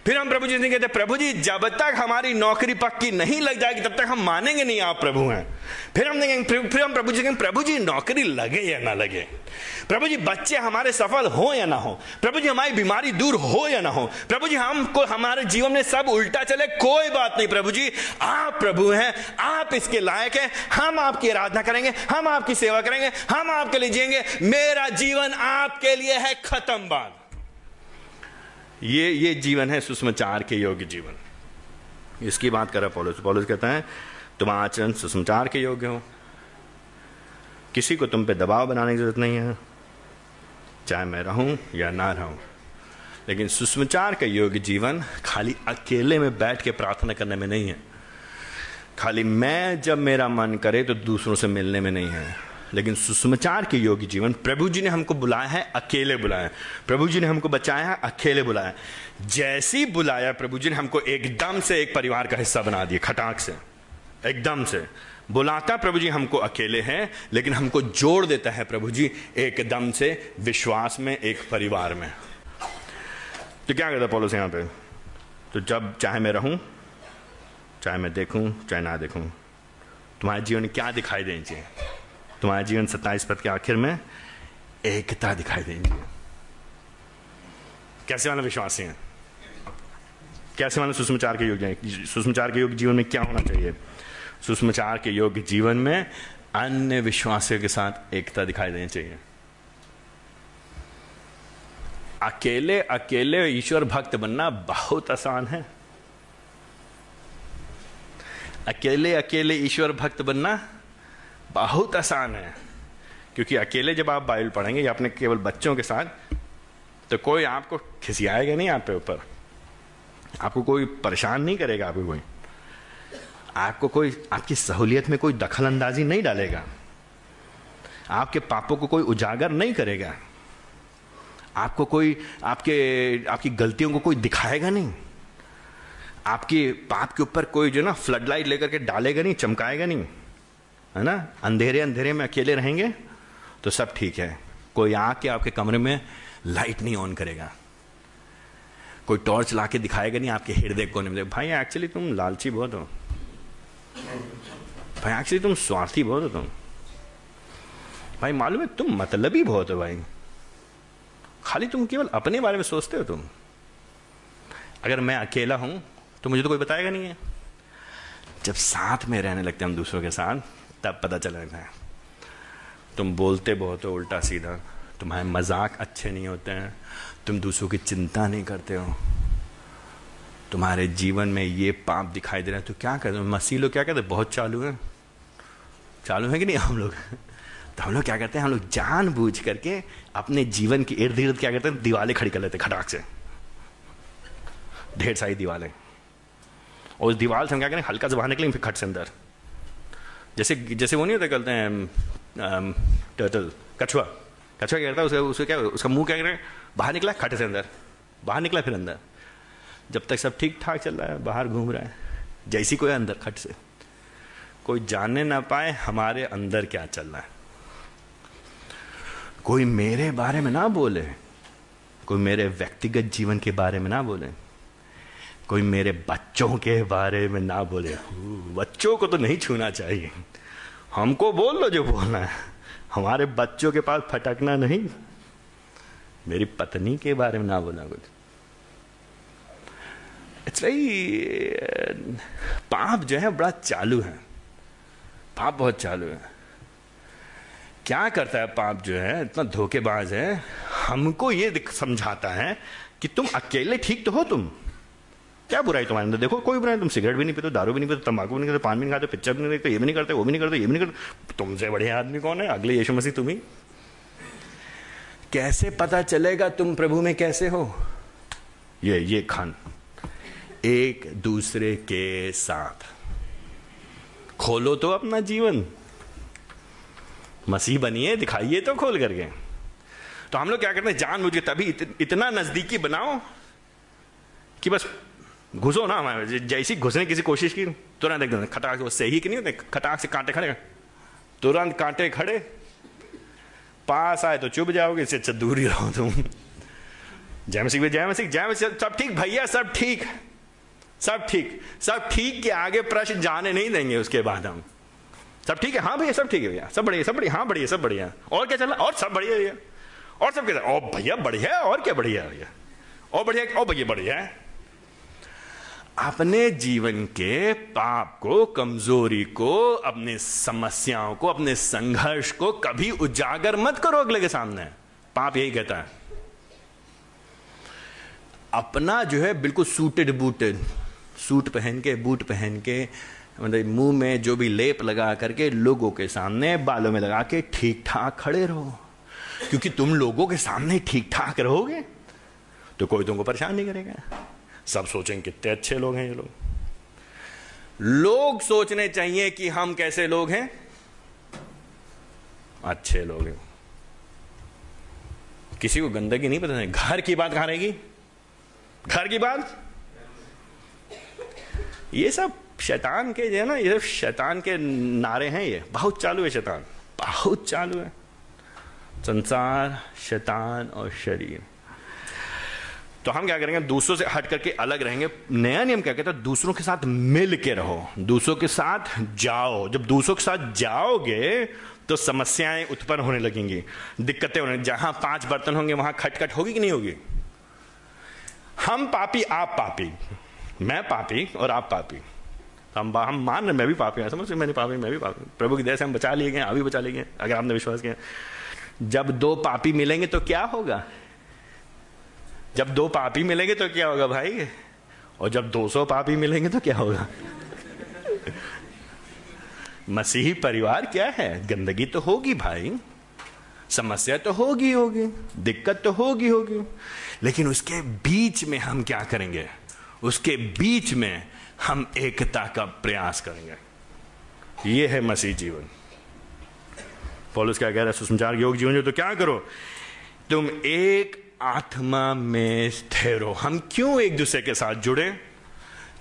फिर हम प्रभु जी से कहते प्रभु जी, जब तक हमारी नौकरी पक्की नहीं लग जाएगी, तब तक हम मानेंगे नहीं, आप प्रभु हैं। फिर हम नहीं फिर हम प्रभु जी कहेंगे प्रभु जी, नौकरी लगे या ना लगे? प्रभु जी, बच्चे हमारे सफल हो या ना हो? प्रभु जी, हमारी बीमारी दूर हो या ना हो? प्रभु जी, हमको, हमारे जीवन में सब उल्टा चले, कोई बात नहीं, प्रभु जी, आप प्रभु हैं, आप इसके लायक हैं, हम आपकी आराधना करेंगे, हम आपकी सेवा करेंगे, हम आपके लिए जिएँगे, मेरा जीवन आपके लिए है खत्म बात। ये ये जीवन है सुषमाचार के योग्य जीवन। इसकी बात कर पॉलिस। पॉलिस कहता है, तुम आचरण सुषमाचार के योग्य हो। किसी को तुम पे दबाव बनाने की ज़रूरत नहीं है। चाहे मैं रहूँ या ना रहूँ, लेकिन सुषमाचार का योग्य जीवन खाली अकेले में बैठ के प्रार्थना करने में नहीं है। खाली मैं जब मेरा मन करे तो दूसरों से मिलने में नहीं है। लेकिन सुषमाचार के योगी जीवन, प्रभु जी ने हमको बुलाया है, अकेले बुलाया प्रभु जी ने हमको बचाया है, अकेले बुलाया जैसी बुलाया प्रभु जी ने हमको एकदम से एक परिवार का हिस्सा बना दिया, खटाक से। एकदम से। बुलाता प्रभु जी हमको अकेले हैं, लेकिन हमको जोड़ देता है प्रभु जी एकदम से विश्वास में, एक परिवार में। तो क्या कहता पॉलिस यहाँ पे? तो जब चाहे मैं रहूँ, चाहे मैं देखूँ, चाहे ना देखूँ, तुम्हारे जीवन क्या दिखाई देनी चाहिए? तुम्हारा जीवन सत्ताईस पद के आखिर में एकता दिखाई देंगी। कैसे वाला विश्वासी है? कैसे वाला सुषमाचार के योग सुषमाचार के योग जीवन में क्या होना चाहिए? सुषमाचार के योग जीवन में अन्य विश्वासियों के साथ एकता दिखाई देनी चाहिए। अकेले अकेले ईश्वर भक्त बनना बहुत आसान है। अकेले अकेले ईश्वर भक्त बनना बहुत आसान है। क्योंकि अकेले जब आप बाइबल पढ़ेंगे या अपने केवल बच्चों के साथ तो कोई आपको खिसियाएगा नहीं आपके ऊपर। आपको कोई परेशान नहीं करेगा आपको कोई। आपको कोई, आपकी सहूलियत में कोई दखल अंदाजी नहीं डालेगा। आपके पापों को कोई उजागर नहीं करेगा। आपको कोई, आपके, आपकी गलतियों को कोई दिखाएगा नहीं। आपके पाप के ऊपर कोई जो ना फ्लड लाइट लेकर के डालेगा नहीं, चमकाएगा नहीं। है ना? अंधेरे अंधेरे में अकेले रहेंगे तो सब ठीक है। कोई आके आपके कमरे में लाइट नहीं ऑन करेगा। कोई टॉर्च ला के दिखाएगा नहीं आपके हृदय कोने में भाई एक्चुअली तुम लालची बहुत हो। भाई एक्चुअली तुम स्वार्थी बहुत हो तुम। भाई, मालूम है तुम मतलबी बहुत हो भाई। खाली तुम केवल अपने बारे में सोचते हो तुम। अगर मैं अकेला हूँ तो मुझे तो कोई बताएगा नहीं है। जब साथ में रहने लगते हम दूसरों के साथ तब पता चलेगा है तुम बोलते बहुत हो उल्टा सीधा। तुम्हारे मज़ाक अच्छे नहीं होते हैं। तुम दूसरों की चिंता नहीं करते हो। तुम्हारे जीवन में ये पाप दिखाई दे रहा है तो क्या करते मसीह लोग क्या कहते बहुत चालू है। चालू है कि नहीं हम लोग? तो हम लोग क्या करते हैं? हम लोग जान बूझ करके अपने जीवन के इर्द गिर्द क्या करते हैं? दीवारें खड़ी कर लेते खटाक से। ढेर सारी दीवारें और उस दीवार से हम क्या करें? हल्का से बाहर निकलेंगे, फिर खट से अंदर। जैसे जैसे वो नहीं होता कहते हैं टर्टल कछुआ। कछुआ क्या करता है, उसे उसे क्या, उसका मुँह क्या कर बाहर निकला खट से अंदर। बाहर निकला फिर अंदर। जब तक सब ठीक ठाक चल रहा है, बाहर घूम रहा है। जैसी कोई अंदर, खट से। कोई जानने ना पाए हमारे अंदर क्या चल रहा है। कोई मेरे बारे में ना बोले। कोई मेरे व्यक्तिगत जीवन के बारे में ना बोले। कोई मेरे बच्चों के बारे में ना बोले। बच्चों को तो नहीं छूना चाहिए। हमको बोल लो जो बोलना है। हमारे बच्चों के पास फटकना नहीं। मेरी पत्नी के बारे में ना बोलना कुछ। इट्स वेरी पाप जो है, बड़ा चालू है। पाप बहुत चालू है। क्या करता है पाप जो है? इतना धोखेबाज है। हमको ये समझाता है कि तुम अकेले ठीक तो हो तुम। क्या बुराई तुम्हारे अंदर? देखो कोई बुराई तुम सिगरेट भी नहीं पीते दारू भी नहीं पीते तंबाकू भी नहीं करते पान भी नहीं खाते पिक्चर भी नहीं देखते ये भी नहीं करते वो भी नहीं करते ये भी नहीं करते। तुमसे बढ़िया आदमी कौन है? अगले यीशु मसीह तुम्ही कैसे पता चलेगा तुम प्रभु में कैसे हो? ये ये खान। एक दूसरे के साथ। खोलो तो अपना जीवन। मसीह बनिए दिखाइए तो खोल करके। तो हम लोग क्या करते हैं? जान मुझे तभी इत, इतना नजदीकी बनाओ कि बस घुसो ना हमारे जैसी घुसने की कोशिश की, तुरंत एकदम खटाक वो सही कि नहीं होते, खटाक से कांटे खड़े तुरंत कांटे खड़े। पास आए तो चुप जाओगे, इससे अच्छा दूर ही रहो तुम। जय मसीह जय मसीह जय मसीह सब ठीक भैया, सब ठीक। सब ठीक। सब ठीक के आगे प्रश्न जाने नहीं देंगे, उसके बाद हम। सब ठीक है? हाँ भैया, सब ठीक है भैया। सब बढ़िया सब बढ़िया हाँ बढ़िया, सब बढ़िया। और क्या चल चला और सब बढ़िया भैया। और सब क्या ओ भैया बढ़िया और क्या बढ़िया भैया? और बढ़िया, और भैया बढ़िया है। अपने जीवन के पाप को, कमज़ोरी को, अपने समस्याओं को, अपने संघर्ष को कभी उजागर मत करो अगले के सामने। पाप यही कहता है। अपना जो है बिल्कुल सूटेड बूटेड सूट पहन के बूट पहन के मतलब मुँह में जो भी लेप लगा करके लोगों के सामने, बालों में लगा के ठीक ठाक खड़े रहो। क्योंकि तुम लोगों के सामने ठीक ठाक रहोगे तो कोई तुमको परेशान नहीं करेगा। सब सोचेंगे कितने अच्छे लोग हैं ये लोग। लोग सोचने चाहिए कि हम कैसे लोग हैं। अच्छे लोग हैं। किसी को गंदगी नहीं पता घर की बात कहाँ रहेगी? घर की बात? ये सब शैतान के जो है ना, ये सब शैतान के नारे हैं ये। बहुत चालू है शैतान। बहुत चालू है। संसार, शैतान और शरीर। तो हम क्या करेंगे? दूसरों से हट करके अलग रहेंगे। नया नियम क्या कहता है? दूसरों के साथ मिल के रहो। दूसरों के साथ जाओ। जब दूसरों के साथ जाओगे तो समस्याएँ उत्पन्न होने लगेंगी। दिक्कतें होने जहाँ पाँच बर्तन होंगे, वहाँ खटखट होगी कि नहीं होगी? हम पापी, आप पापी। मैं पापी और आप पापी। हम हम मान रहे मैं भी पापी हूँ। समझ मैंने पापी, मैं भी पापी प्रभु की दया से हम बचा लिए गए आप अभी बचा लिए गए अगर आपने विश्वास किया। जब दो पापी मिलेंगे तो क्या होगा? जब दो पापी मिलेंगे तो क्या होगा भाई? और जब 200 पापी मिलेंगे तो क्या होगा? मसीही परिवार क्या है? गंदगी तो होगी भाई। समस्या तो होगी होगी, दिक्कत तो होगी होगी। लेकिन उसके बीच में हम क्या करेंगे? उसके बीच में हम एकता का प्रयास करेंगे। ये है मसीह जीवन। पॉलिस क्या कह रहा है सुसमाचार योग जीवन जो तो क्या करो? तुम एक आत्मा में स्थिर हो। हम क्यों एक दूसरे के साथ जुड़े?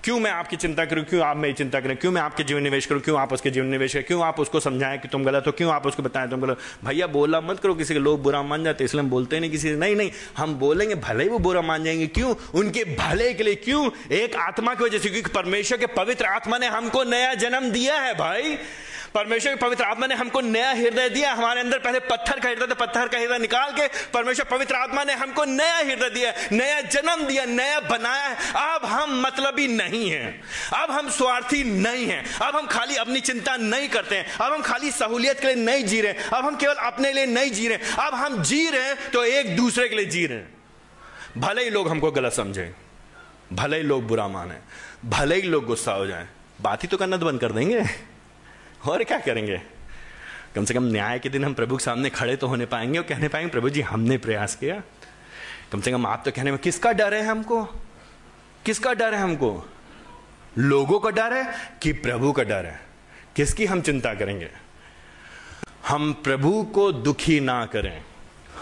क्यों मैं आपकी चिंता करूँ? क्यों आप मेरी चिंता करें? क्यों मैं आपके जीवन निवेश करूँ? क्यों आप उसके जीवन निवेश करें? क्यों आप उसको समझाएँ कि तुम गलत हो? क्यों आप उसको बताएँ तुम गलत भैया बोला मत करो किसी के। लोग बुरा मान जाते इसलिए हम बोलते नहीं किसी से। नहीं नहीं, हम बोलेंगे, भले ही वो बुरा मान जाएँगे। क्यों? उनके भले के लिए क्यों? एक आत्मा की वजह से, क्योंकि परमेश्वर के पवित्र आत्मा ने हमको नया जन्म दिया है, भाई। परमेश्वर की पवित्र आत्मा ने हमको नया हृदय दिया, हमारे अंदर पहले पत्थर का हृदय था, पत्थर का हृदय निकाल के परमेश्वर पवित्र आत्मा ने हमको नया हृदय दिया, नया जन्म दिया, नया बनाया है। अब हम मतलबी नहीं है। अब हम स्वार्थी नहीं है। अब हम खाली अपनी चिंता नहीं करते हैं। अब हम खाली सहूलियत के लिए नहीं जी रहे अब हम केवल अपने लिए नहीं जी रहे अब हम जी रहे हैं तो एक दूसरे के लिए जी रहे हैं। भले ही लोग हमको गलत समझे, भले ही लोग बुरा माने, भले ही लोग गुस्सा हो जाए। बात ही तो करना तो बंद कर देंगे। और क्या करेंगे? कम से कम न्याय के दिन हम प्रभु के सामने खड़े तो होने पाएँगे और कहने पाएँगे, प्रभु जी, हमने प्रयास किया। कम से कम आप तो कहने में, किसका डर है हमको? किसका डर है हमको? लोगों का डर है कि प्रभु का डर है? किसकी हम चिंता करेंगे? हम प्रभु को दुखी ना करें।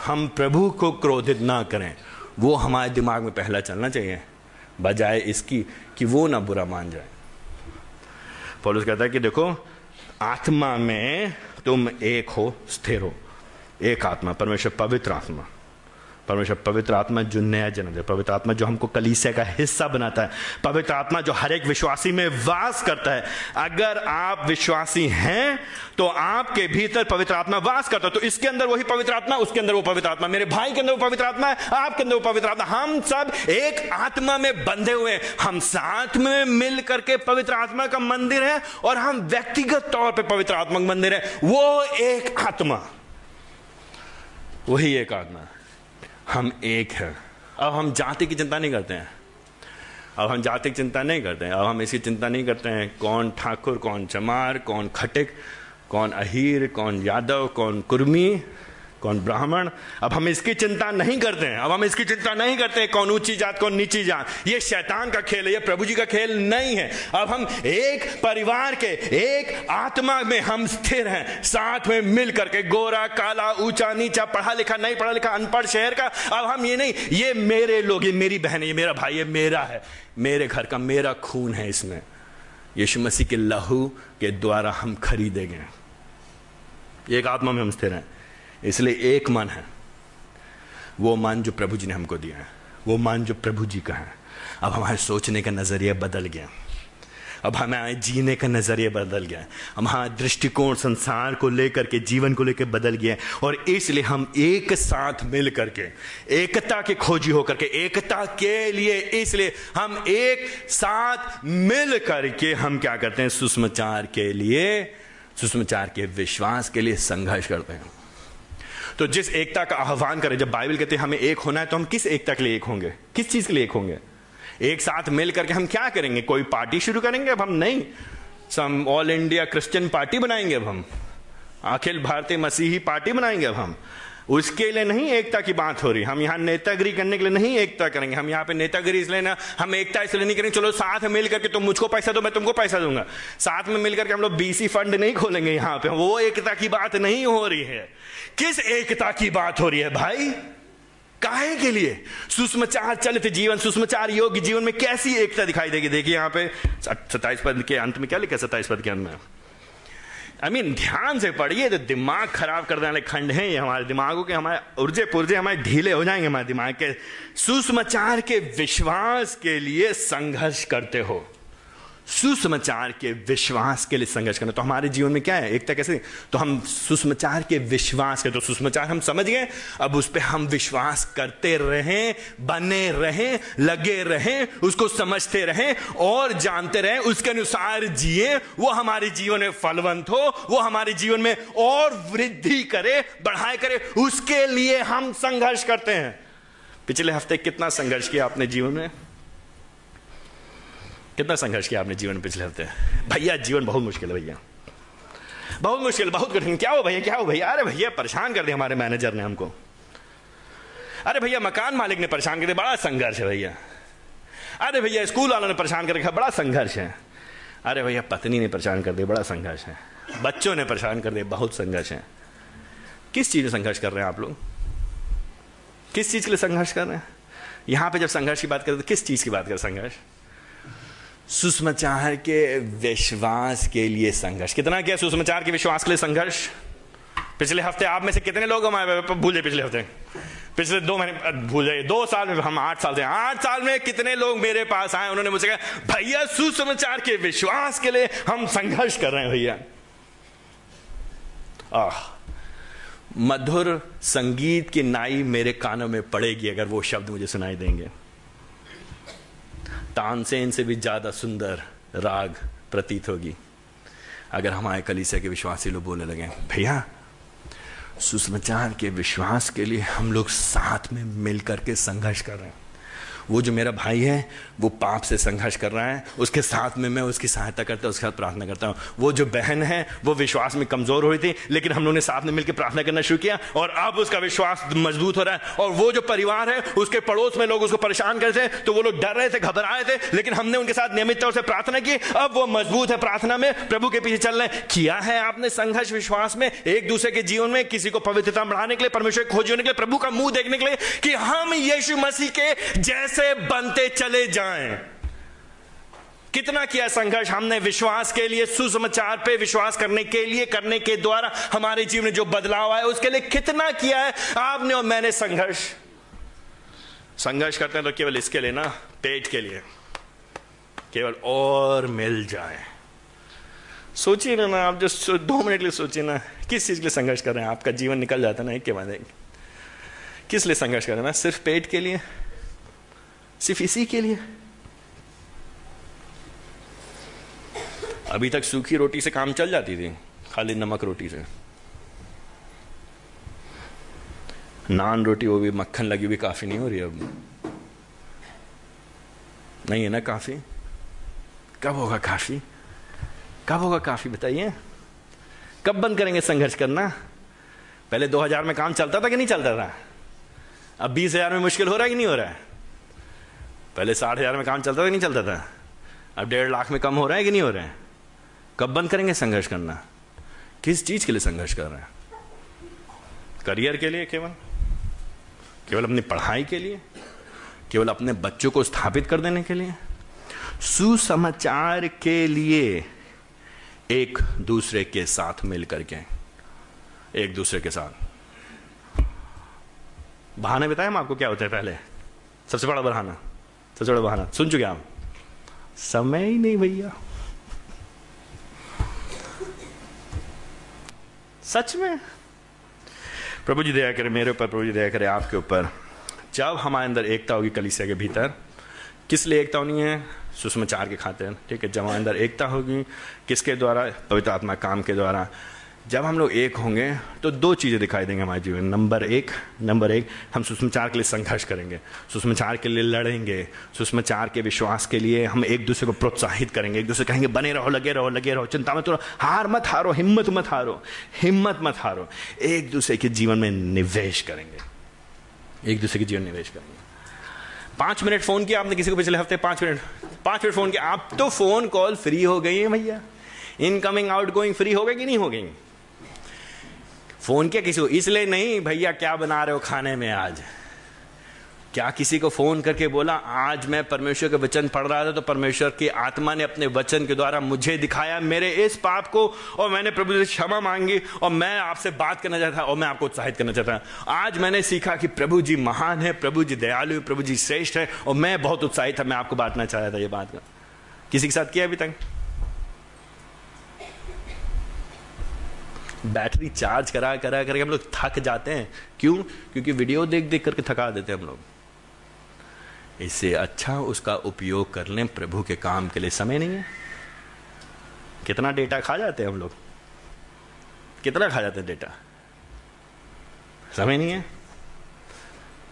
हम प्रभु को क्रोधित ना करें। वो हमारे दिमाग में पहला चलना चाहिए, बजाय इसकी कि वो ना बुरा मान जाए। पॉलिस कहता है कि देखो आत्मा में तुम एक हो स्थिर हो। एक आत्मा परमेश्वर पवित्र आत्मा। परमेश्वर, पवित्र आत्मा जो नया जन्म दे, पवित्र आत्मा जो हमको कलीसिया का हिस्सा बनाता है, पवित्र आत्मा जो हर एक विश्वासी में वास करता है। अगर आप विश्वासी हैं तो आपके भीतर पवित्र आत्मा वास करता है। तो इसके अंदर वही पवित्र आत्मा, उसके अंदर वो पवित्र आत्मा। मेरे भाई के अंदर वो पवित्र आत्मा है, आपके अंदर वो पवित्र आत्मा। हम सब एक आत्मा में बंधे हुए हम साथ में मिल करके पवित्र आत्मा का मंदिर है और हम व्यक्तिगत तौर पर पवित्र आत्मा का मंदिर है। वो एक आत्मा। वही एक आत्मा। हम एक हैं। अब हम जाति की चिंता नहीं करते हैं। अब हम जाति की चिंता नहीं करते हैं। अब हम इसकी चिंता नहीं करते हैं कौन ठाकुर, कौन चमार, कौन खटिक, कौन अहीर, कौन यादव, कौन कुर्मी। कौन ब्राह्मण? अब हम इसकी चिंता नहीं करते हैं। अब हम इसकी चिंता नहीं करते हैं कौन ऊँची जात, कौन नीची जात। ये शैतान का खेल है, ये प्रभु जी का खेल नहीं है। अब हम एक परिवार के, एक आत्मा में हम स्थिर हैं, साथ में मिल करके गोरा, काला, ऊँचा, नीचा, पढ़ा लिखा, नहीं पढ़ा लिखा, अनपढ़ शहर का, अब हम ये नहीं, ये मेरे लोग, ये मेरी बहन है, ये मेरा भाई, ये मेरा है। मेरे घर का मेरा खून है इसमें। यीशु मसीह के लहू के द्वारा हम खरीदे गए एक आत्मा में हम स्थिर हैं। इसलिए एक मन है। वो मन जो प्रभु जी ने हमको दिया है। वो मन जो प्रभु जी का है। अब हमारे सोचने का नज़रिया बदल गया। अब हमारे जीने का नज़रिया बदल गया। हमारा दृष्टिकोण संसार को लेकर के, जीवन को लेकर बदल गया। और इसलिए हम एक साथ मिल करके एकता के खोजी होकर के, एकता के लिए इसलिए हम एक साथ मिल करके हम क्या करते हैं? सुषमाचार के लिए, सुषमाचार के विश्वास के लिए संघर्ष करते हैं। तो जिस एकता का आह्वान करें, जब बाइबल कहते हैं, हमें एक होना है तो हम किस एकता के लिए एक होंगे? किस चीज़ के लिए एक होंगे? एक साथ मिल करके हम क्या करेंगे? कोई पार्टी शुरू करेंगे अब हम? नहीं। Some all India Christian party बनाएँगे अब हम। अखिल भारतीय मसीही पार्टी बनाएँगे अब हम। उसके लिए नहीं एकता की बात हो रही। हम यहाँ नेतागिरी करने के लिए नहीं एकता करेंगे। हम यहाँ पे नेतागिरी इसलिए ना, हम एकता इसलिए नहीं करेंगे, चलो साथ में मिल करके तुम मुझको पैसा दो, मैं तुमको पैसा दूँगा। साथ में मिल करके हम लोग बीसी फंड नहीं खोलेंगे यहाँ पे। वो एकता की बात नहीं हो रही है। किस एकता की बात हो रही है भाई? काहे के लिए? सुषमाचार चलित जीवन, सुषमाचार योग्य जीवन में कैसी एकता दिखाई देगी? देखिए यहाँ पे सत्ताईस पद के अंत में क्या लिखा सत्ताईस पद के अंत में। आई मीन ध्यान से पढ़िए तो दिमाग खराब करने वाले खंड हैं ये हमारे दिमागों के, हमारे ऊर्जे पुर्जे हमारे ढीले हो जाएँगे हमारे दिमाग के। सुसमाचार के विश्वास के लिए संघर्ष करते हो। सुसमाचार के विश्वास के लिए संघर्ष करना। तो हमारे जीवन में क्या है? एकता कैसे तो हम सुसमाचार के विश्वास के तो सुसमाचार हम समझ गए, अब उस पर हम विश्वास करते रहें, बने रहें, लगे रहें, उसको समझते रहें और जानते रहें, उसके अनुसार जिए, वो हमारे जीवन में फलवंत हो, वो हमारे जीवन में और वृद्धि करे, बढ़ाए करे, उसके लिए हम संघर्ष करते हैं। पिछले हफ़्ते कितना संघर्ष किया अपने जीवन में? कितना संघर्ष किया आपने जीवन पिछले हफ़्ते? भैया, जीवन बहुत मुश्किल है भैया। बहुत मुश्किल, बहुत कठिन। क्या हो भैया, क्या हो भैया? अरे भैया, परेशान कर दिया हमारे मैनेजर ने हमको। अरे भैया, मकान मालिक ने परेशान कर दिया। बड़ा संघर्ष है भैया। अरे भैया, स्कूल वालों ने परेशान कर रखा। बड़ा संघर्ष है। अरे भैया, पत्नी ने परेशान कर दिया। बड़ा संघर्ष है। बच्चों ने परेशान कर दिया। बहुत संघर्ष है। किस चीज़ में संघर्ष कर रहे हैं आप लोग? किस चीज़ के लिए संघर्ष कर रहे हैं? यहाँ पे जब संघर्ष की बात करें तो किस चीज़ की बात करें? संघर्ष? सुषमाचार के विश्वास के लिए संघर्ष। कितना क्या सुषमाचार के विश्वास के लिए संघर्ष? पिछले हफ़्ते आप में से कितने लोग हमारे भूले पिछले हफ़्ते? पिछले दो महीने भूल जाइए। दो साल में हम आठ साल से आठ साल में कितने लोग मेरे पास आए? उन्होंने मुझसे कहा, भैया सुसमाचार के विश्वास के लिए हम संघर्ष कर रहे हैं भैया। आह, मधुर संगीत की नाई मेरे कानों में पड़ेगी अगर वो शब्द मुझे सुनाई देंगे। तानसेन से भी ज़्यादा सुंदर राग प्रतीत होगी। अगर हमारे कलीसिया के विश्वासी लोग बोलने लगे, भैया सुसमाचार के विश्वास के लिए हम लोग साथ में मिलकर के संघर्ष कर रहे हैं। वो जो मेरा भाई है, वो पाप से संघर्ष कर रहा है, उसके साथ में मैं उसकी सहायता करता हूँ, उसके साथ प्रार्थना करता हूँ। वो जो बहन है, वो विश्वास में कमज़ोर हुई थी, लेकिन हम लोगों ने साथ में मिलकर प्रार्थना करना शुरू किया और अब उसका विश्वास मज़बूत हो रहा है। और वो जो परिवार है, उसके पड़ोस में लोग उसको परेशान कर थे तो वो लोग डर रहे थे, घबराए थे, लेकिन हमने उनके साथ नियमित तौर से प्रार्थना की। अब वो मज़बूत है प्रार्थना में, प्रभु के पीछे चल रहे किया है आपने संघर्ष विश्वास में, एक दूसरे के जीवन में, किसी को पवित्रता बढ़ाने के लिए, परमेश्वर खोज होने के लिए, प्रभु का मुँह देखने के लिए कि हम यीशु मसीह के जैसे बनते चले जाएँ। कितना किया संघर्ष? हमने विश्वास के लिए, सुसमाचार पे विश्वास करने के लिए, करने के द्वारा हमारे जीवन में जो बदलाव आया, उसके लिए कितना किया है? आपने और मैंने संघर्ष। संघर्ष करते हैं तो केवल इसके लिए ना, पेट के लिए। केवल और मिल जाए। सोचिए ना आप जो दो मिनट के लिए सोचिए ना, किस चीज़ के लिए संघर्ष कर रहे हैं? आपका जीवन निकल जाता ना, एक के बाद एक। किस लिए संघर्ष कर रहे हैं ना? सिर्फ़ पेट के लिए? सिर्फ़ इसी के लिए? अभी तक सूखी रोटी से काम चल जाती थी, खाली नमक रोटी से। नान रोटी, वो भी मक्खन लगी हुई काफ़ी नहीं हो रही अब। नहीं है ना काफ़ी? कब होगा काफ़ी? कब होगा काफ़ी बताइए? कब बंद करेंगे संघर्ष करना? पहले 2000 में काम चलता था कि नहीं चलता था? अब बीस हज़ार में मुश्किल हो रहा है कि नहीं हो रहा है? पहले साठ हज़ार में काम चलता था कि नहीं चलता था? अब डेढ़ लाख में कम हो रहा है कि नहीं हो रहा है? कब बंद करेंगे संघर्ष करना? किस चीज़ के लिए संघर्ष कर रहे हैं? करियर के लिए केवल? केवल अपनी पढ़ाई के लिए? केवल अपने बच्चों को स्थापित कर देने के लिए? सुसमाचार के लिए एक दूसरे के साथ मिलकर के, एक दूसरे के साथ। बहाने बताए हम आपको क्या होता है पहले? सबसे बड़ा बहाना। सबसे बड़ा बहाना सुन चुके आप समय ही नहीं भैया सच में प्रभु जी दया करे, मेरे ऊपर प्रभु जी दया करे, आपके ऊपर। जब हमारे अंदर एकता होगी कलिसिया के भीतर, किस लिए एकता होनी है? सुषमाचार के खातिर। ठीक है, जब हमारे अंदर एकता होगी, किसके द्वारा? पवित्र आत्मा काम के द्वारा। जब हम लोग एक होंगे तो दो चीज़ें दिखाई देंगे हमारे जीवन नंबर एक नंबर एक, हम सुषमाचार के लिए संघर्ष करेंगे। सुषमाचार के लिए लड़ेंगे। सुषमाचार के विश्वास के लिए हम एक दूसरे को प्रोत्साहित करेंगे। एक दूसरे कहेंगे, बने रहो, लगे रहो लगे रहो, चिंता मत रहो हार मत हारो, हिम्मत मत हारो, हिम्मत मत हारो। एक दूसरे के जीवन में निवेश करेंगे। एक दूसरे के जीवन निवेश करेंगे। पाँच मिनट फ़ोन किया आपने किसी को पिछले हफ़्ते? पाँच मिनट। पाँच मिनट फ़ोन किया। आप तो फ़ोन कॉल फ्री हो गई है भैया। इनकमिंग आउट गोइंग फ्री हो गई कि नहीं हो गई? फ़ोन किया किसी को? इसलिए नहीं, भैया, क्या बना रहे हो खाने में आज? क्या किसी को फ़ोन करके बोला, आज मैं परमेश्वर के वचन पढ़ रहा था तो परमेश्वर की आत्मा ने अपने वचन के द्वारा मुझे दिखाया, मेरे इस पाप को, और मैंने प्रभु से क्षमा मांगी, और मैं आपसे बात करना चाहता, और मैं आपको उत्साहित करना चाहता। आज मैंने सीखा कि प्रभु जी महान है, प्रभु जी दयालु प्रभु जी श्रेष्ठ है, और मैं बहुत उत्साहित था, मैं आपको बांटना चाह रहा था ये बात किसी के साथ किया अभी तक? बैटरी चार्ज करा करा करके हम लोग थक जाते हैं। क्यों? क्योंकि वीडियो देख देख करके थका देते हैं हम लोग। इससे अच्छा उसका उपयोग कर लें प्रभु के काम के लिए। समय नहीं है। कितना डेटा खा जाते हैं हम लोग? कितना खा जाते हैं डेटा? समय नहीं है।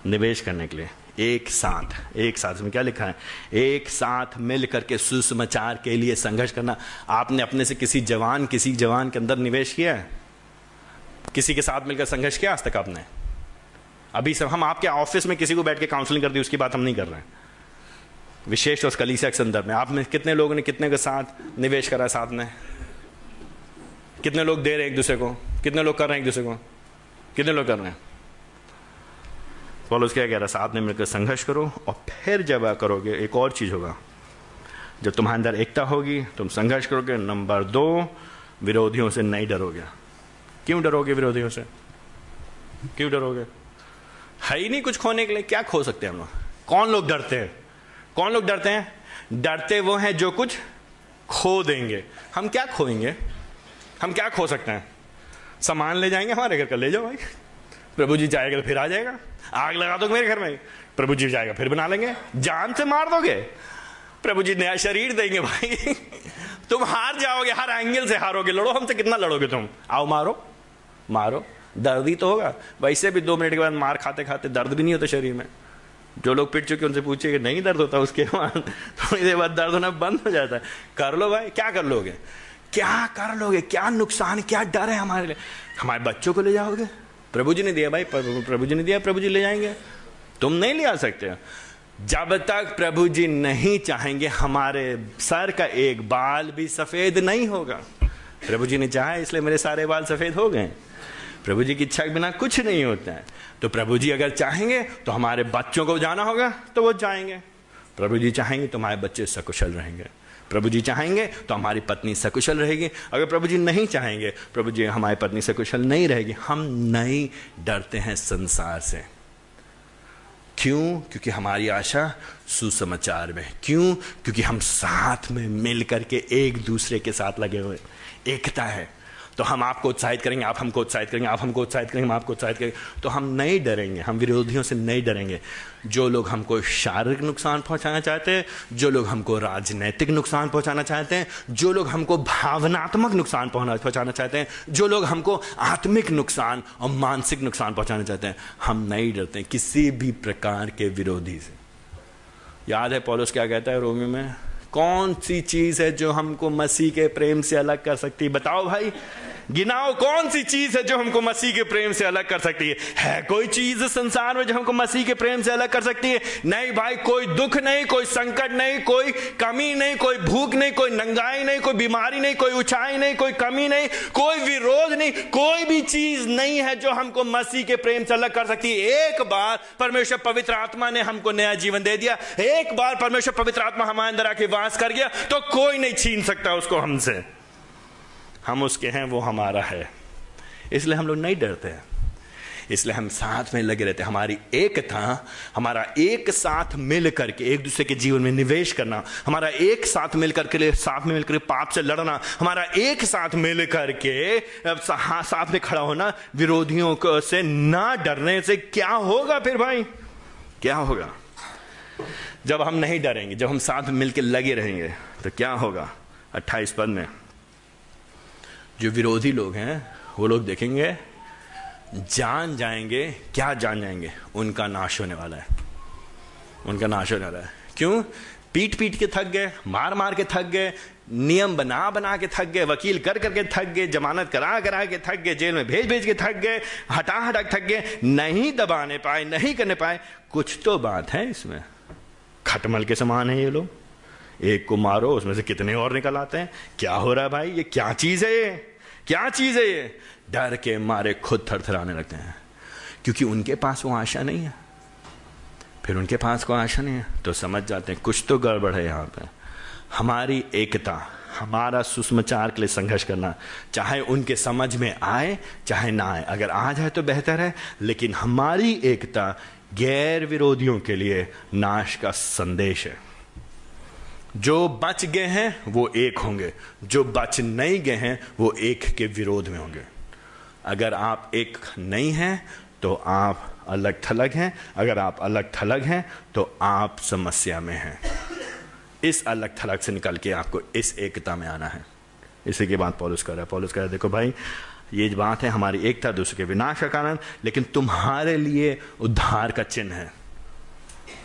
निवेश करने के लिए। एक साथ एक साथ। में क्या लिखा है? एक साथ मिल करके सुसमाचार के लिए संघर्ष करना। आपने अपने से किसी जवान किसी जवान के अंदर निवेश किया है? किसी के साथ मिलकर संघर्ष किया आज तक आपने? अभी सब हम आपके ऑफ़िस में किसी को बैठ के काउंसलिंग कर दी, उसकी बात हम नहीं कर रहे हैं। विशेष उस कलीसिया के संदर्भ में। आप में कितने लोगों ने कितने के साथ निवेश करा है साथ में? कितने लोग दे रहे हैं एक दूसरे को? कितने लोग कर रहे हैं एक दूसरे को? कितने लोग कर रहे हैं? पॉलोस क्या कह रहा है? साथ में मिलकर संघर्ष करो और फिर जब करोगे, एक और चीज़ होगा। जब तुम्हारे अंदर एकता होगी, तुम संघर्ष करोगे। नंबर दो, विरोधियों से नहीं डरोगे। क्यों डरोगे विरोधियों से? क्यों डरोगे? है ही नहीं कुछ खोने के लिए। क्या खो सकते हैं हम लोग? कौन लोग डरते हैं? कौन लोग डरते हैं? डरते वो हैं जो कुछ खो देंगे। हम क्या खोएँगे? हम क्या खो सकते हैं? सामान ले जाएँगे हमारे घर का। ले जाओ भाई। प्रभु जी जाएगा तो फिर आ जाएगा। आग लगा दोगे मेरे घर में। प्रभु जी जाएगा फिर बना लेंगे। जान से मार दोगे। प्रभु जी नया शरीर देंगे भाई। तुम हार जाओगे, हर एंगल से हारोगे। लड़ो हमसे, कितना लड़ोगे तुम? आओ मारो। मारो। दर्द ही तो होगा। वैसे भी दो मिनट के बाद मार खाते खाते दर्द भी नहीं होता शरीर में। जो लोग पिट चुके उनसे पूछे कि नहीं दर्द होता उसके बाद। थोड़ी देर बाद दर्द होना बंद हो जाता है। कर लो भाई, क्या कर लोगे? क्या कर लोगे? क्या नुकसान, क्या डर है हमारे लिए? हमारे बच्चों को ले जाओगे? प्रभु जी ने दिया भाई प्रभु जी ने दिया, प्रभु जी ले जाएँगे। तुम नहीं ले आ सकते। जब तक प्रभु जी नहीं चाहेंगे, हमारे सर का एक बाल भी सफ़ेद नहीं होगा। प्रभु जी ने चाहा, इसलिए मेरे सारे बाल सफ़ेद हो गए। प्रभु जी की इच्छा के बिना कुछ नहीं होता है। तो प्रभु जी अगर चाहेंगे तो हमारे बच्चों को जाना होगा तो वो जाएँगे। प्रभु जी चाहेंगे तो हमारे बच्चे सकुशल रहेंगे। प्रभु जी चाहेंगे तो हमारी पत्नी सकुशल रहेगी। अगर प्रभु जी नहीं चाहेंगे प्रभु जी हमारी पत्नी सकुशल नहीं रहेगी। हम नहीं डरते हैं संसार से। क्यों? क्योंकि हमारी आशा सुसमाचार में क्यों? क्योंकि हम साथ में मिल करके एक दूसरे के साथ लगे हुए एकता है। तो हम आपको उत्साहित करेंगे, आप हमको उत्साहित करेंगे, आप हमको उत्साहित करेंगे, हम आपको उत्साहित करेंगे। तो हम नहीं डरेंगे, हम विरोधियों से नहीं डरेंगे। जो लोग हमको शारीरिक नुकसान पहुंचाना चाहते हैं, जो लोग हमको राजनैतिक नुकसान पहुंचाना चाहते हैं, जो लोग हमको भावनात्मक नुकसान पहुंचाना चाहते हैं, जो लोग हमको आत्मिक नुकसान और मानसिक नुकसान पहुंचाना चाहते हैं, हम नहीं डरते किसी भी प्रकार के विरोधी से। याद है पॉलिस क्या कहता है रोमी में? कौन सी चीज़ है जो हमको मसीह के प्रेम से अलग कर सकती बताओ भाई। गिनाओ कौन सी चीज़ है जो हमको मसीह के प्रेम से अलग कर सकती है? है कोई चीज़ संसार में जो हमको मसीह के प्रेम से अलग कर सकती है? नहीं भाई, कोई दुख नहीं, कोई संकट नहीं, कोई कमी नहीं, कोई भूख नहीं, कोई नंगाई नहीं, कोई बीमारी नहीं, कोई ऊंचाई नहीं, कोई कमी नहीं, कोई विरोध नहीं, कोई भी चीज़ नहीं है जो हमको मसीह के प्रेम से अलग कर सकती है। एक बार परमेश्वर पवित्र आत्मा ने हमको नया जीवन दे दिया। एक बार परमेश्वर पवित्र आत्मा हमारे अंदर आके वास कर गया तो कोई नहीं छीन सकता उसको हमसे। हम उसके हैं, वो हमारा है। इसलिए हम लोग नहीं डरते हैं। इसलिए हम साथ में लगे रहते हैं। हमारी एकता, हमारा एक साथ मिल करके एक दूसरे के जीवन में निवेश करना, हमारा एक साथ मिल करके साथ में मिलकर पाप से लड़ना, हमारा एक साथ मिल करके साथ में खड़ा होना, विरोधियों को से ना डरने से क्या होगा फिर भाई? क्या होगा? जब हम नहीं डरेंगे, जब हम साथ मिलकर लगे रहेंगे तो क्या होगा? अट्ठाईस पद में। जो विरोधी लोग हैं, वो लोग देखेंगे, जान जाएँगे, क्या जान जाएँगे? उनका नाश होने वाला है। उनका नाश होने वाला है। क्यों? पीट पीट के थक गए, मार मार के थक गए, नियम बना बना के थक गए, वकील कर करके थक गए, जमानत करा करा के थक गए, जेल में भेज भेज के थक गए, हटा हटा थक गए, नहीं दबाने पाए, नहीं करने पाए। कुछ तो बात है इसमें। खटमल के समान है ये लोग। एक को मारो, उसमें से कितने और निकल आते हैं? क्या हो रहा है भाई? ये क्या चीज़ है ये? क्या चीज़ है ये? डर के मारे खुद थरथराने लगते हैं। क्योंकि उनके पास वो आशा नहीं है। फिर उनके पास कोई आशा नहीं है। तो समझ जाते हैं, कुछ तो गड़बड़ है यहाँ पे। हमारी एकता, हमारा सुषमाचार के लिए संघर्ष करना, चाहे उनके समझ में आए, चाहे ना आए। अगर आ जाए तो बेहतर है, लेकिन हमारी एकता गैर विरोधियों के लिए नाश का संदेश है। जो बच गए हैं, वो एक होंगे। जो बच नहीं गए हैं, वो एक के विरोध में होंगे। अगर आप एक नहीं हैं तो आप अलग थलग हैं। अगर आप अलग थलग हैं तो आप समस्या में हैं। इस अलग थलग से निकल के आपको इस एकता में आना है। इसी की बात पॉलिस कर रहा है, पॉलिस कर रहा है, देखो भाई, ये बात है, हमारी एकता दूसरे के विनाश का कारण, लेकिन तुम्हारे लिए उद्धार का चिन्ह है।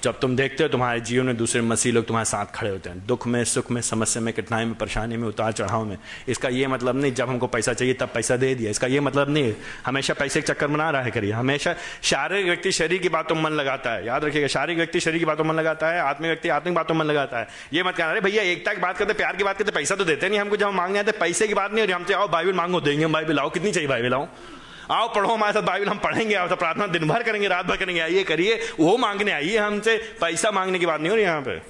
जब तुम देखते हो तुम्हारे जीवन में दूसरे मसीह लोग तुम्हारे साथ खड़े होते हैं। दुख में, सुख में, समस्या में, कठिनाई में, परेशानी में, उतार चढ़ाव में। इसका ये मतलब नहीं, जब हमको पैसा चाहिए तब पैसा दे दिया। इसका ये मतलब नहीं, हमेशा पैसे के चक्कर बना रहा है करिए। हमेशा शारीरिक व्यक्ति शरीर की बातों में मन लगाता है। याद रखिएगा, शारीरिक व्यक्ति शरीर की बातों में मन लगाता है, आत्मिक व्यक्ति आत्मिक बातों में मन लगाता है। ये मत कहना, अरे भैया, एकता की बात करते, प्यार की बात करते, पैसा तो देते नहीं हमको। जब मांगने आते पैसे की बात नहीं हो रही। हमसे आओ बाइबल मांगो, देंगे हम बाइबल लाओ कितनी चाहिए बाइबल लाओ आओ पढ़ो, हमारे साथ बाइबल हम पढ़ेंगे आप प्रार्थना दिन भर करेंगे, रात भर करेंगे, आइए करिए, वो मांगने आइए हमसे, पैसा मांगने की बात नहीं हो रही यहाँ पे।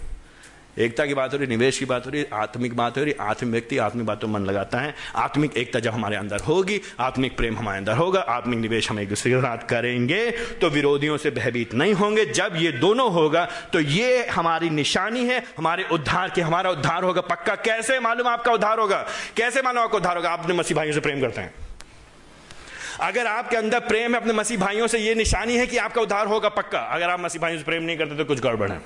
एकता की बात हो रही, निवेश की बात हो रही, आत्मिक बात हो रही, आत्मिक व्यक्ति, आत्मिक बातों मन लगाता है। आत्मिक एकता जब हमारे अंदर होगी, आत्मिक प्रेम हमारे अंदर होगा, आत्मिक निवेश हम एक दूसरे के साथ करेंगे तो विरोधियों से भयभीत नहीं होंगे। जब ये दोनों होगा तो ये हमारी निशानी है, हमारे उद्धार की, हमारा उद्धार होगा। पक्का कैसे? मालूम आपका उद्धार होगा। कैसे मालूम आपका उद्धार होगा? आपने मसीह भाइयों से प्रेम करते हैं। अगर आपके अंदर प्रेम है, अपने मसीह भाइयों से ये निशानी है कि आपका उद्धार होगा पक्का। अगर आप मसीह भाइयों से प्रेम नहीं करते तो कुछ गड़बड़ है।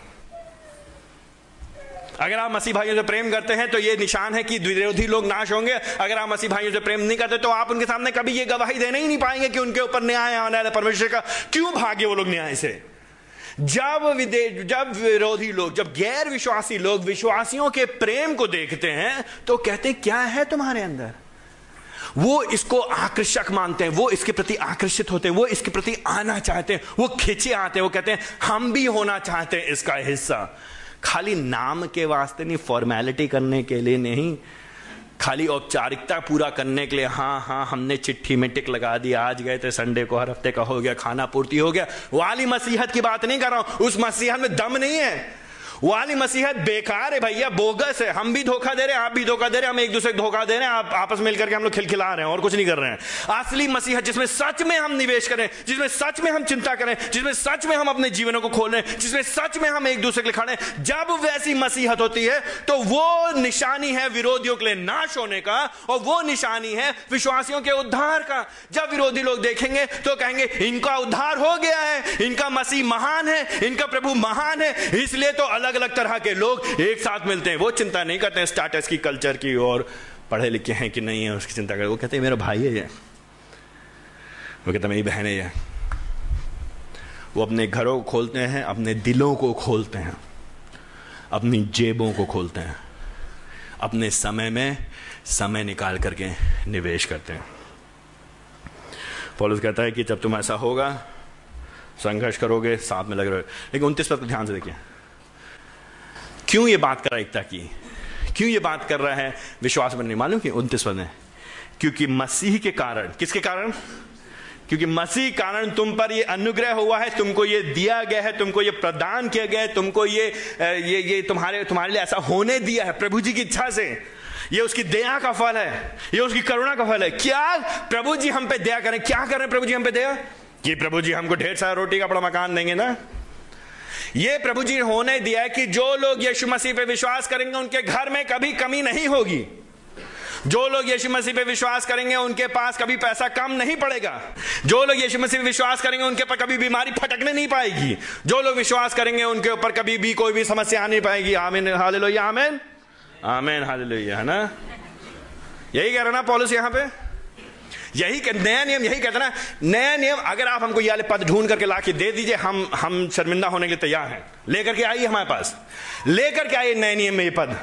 अगर आप मसीह भाइयों से प्रेम करते हैं तो ये निशान है कि विरोधी लोग नाश होंगे। अगर आप मसीह भाइयों से प्रेम नहीं करते तो आप उनके सामने कभी ये गवाही देने ही नहीं पाएँगे कि उनके ऊपर न्याय आने वाला परमेश्वर का क्यों भागे वो लोग न्याय से? जब विदेश जब विरोधी लोग, जब गैर विश्वासी लोग विश्वासियों के प्रेम को देखते हैं तो कहते हैं, क्या है तुम्हारे अंदर? वो इसको आकर्षक मानते हैं, वो इसके प्रति आकर्षित होते हैं, वो इसके प्रति आना चाहते हैं, वो खिंचे आते हैं, वो कहते हैं, हम भी होना चाहते हैं इसका हिस्सा। खाली नाम के वास्ते नहीं फॉर्मेलिटी करने के लिए नहीं, खाली औपचारिकता पूरा करने के लिए हाँ हाँ हमने चिट्ठी में टिक लगा दी, आज गए थे संडे को, हर हफ़्ते का हो गया, खाना पूर्ति हो गया। वाली मसीहत की बात नहीं कर रहा हूँ, उस मसीहत में दम नहीं है। वाली मसीहत बेकार है भैया, बोगस है। हम भी धोखा दे रहे हैं, आप भी धोखा दे रहे हैं, हम एक दूसरे को धोखा दे रहे हैं, आप आपस में मिलकर के हम लोग खिलखिला रहे हैं और कुछ नहीं कर रहे हैं। असली मसीहत जिसमें सच में हम निवेश करें, जिसमें सच में हम चिंता करें, जिसमें सच में हम अपने जीवनों को खोल खोलें जिसमें सच में हम एक दूसरे के लिए खड़े जब वैसी मसीहत होती है तो वो निशानी है विरोधियों के लिए नाश होने का और वो निशानी है विश्वासियों के उद्धार का। जब विरोधी लोग देखेंगे तो कहेंगे, इनका उद्धार हो गया है, इनका मसीह महान है, इनका प्रभु महान है, इसलिए तो अलग अलग अलग तरह के लोग एक साथ मिलते हैं। वो चिंता नहीं करते हैं स्टाटस की कल्चर की और पढ़े लिखे हैं कि नहीं है, उसकी चिंता करते वो कहते हैं, मेरा भाई है ये। वो कहते मेरी बहन है ये। वो अपने घरों को खोलते हैं, अपने दिलों को खोलते हैं, अपनी जेबों को खोलते हैं, अपने समय में समय निकाल करके निवेश करते हैं। पॉलिस कहता है कि जब तुम ऐसा होगा, संघर्ष करोगे, साथ में लगे रहोगे। लेकिन उनतीस पर ध्यान से देखिए। क्यों ये बात कर रहा है एकता की? क्यों ये बात कर रहा है? विश्वास बनने मालूम कि उन्तीस पद क्योंकि मसीह के कारण, किसके कारण? क्योंकि मसीह कारण तुम पर ये अनुग्रह हुआ है, तुमको ये दिया गया है, तुमको ये प्रदान किया गया है, तुमको ये ये ये तुम्हारे तुम्हारे लिए ऐसा होने दिया है प्रभु जी की इच्छा से। ये उसकी दया का फल है। ये उसकी करुणा का फल है। क्या प्रभु जी हम पे दया करें? क्या करें प्रभु जी हम पे दया? कि प्रभु जी हमको ढेर सारा रोटी का बड़ा मकान देंगे ना? ये प्रभु जी होने दिया है कि जो लोग यीशु मसीह पे विश्वास करेंगे, उनके घर में कभी कमी नहीं होगी। जो लोग यीशु मसीह पे विश्वास करेंगे, उनके पास कभी पैसा कम नहीं पड़ेगा। जो लोग यीशु मसीह पे विश्वास करेंगे, उनके ऊपर कभी बीमारी फटकने नहीं पाएगी। जो लोग विश्वास करेंगे, उनके ऊपर कभी भी कोई भी समस्या नहीं पाएगी। आमीन आमेन आमेन। आमीन, हालेलुया, है ना? यही कह रहा ना, पॉलिस यहाँ पे? यही नया नियम यही कहता ना, नया नियम, अगर आप हमको ये पद ढूंढ करके ला के दे दीजिए, हम हम शर्मिंदा होने के लिए तैयार हैं। लेकर के आइए हमारे पास। लेकर के आइए नए नियम में ये पद।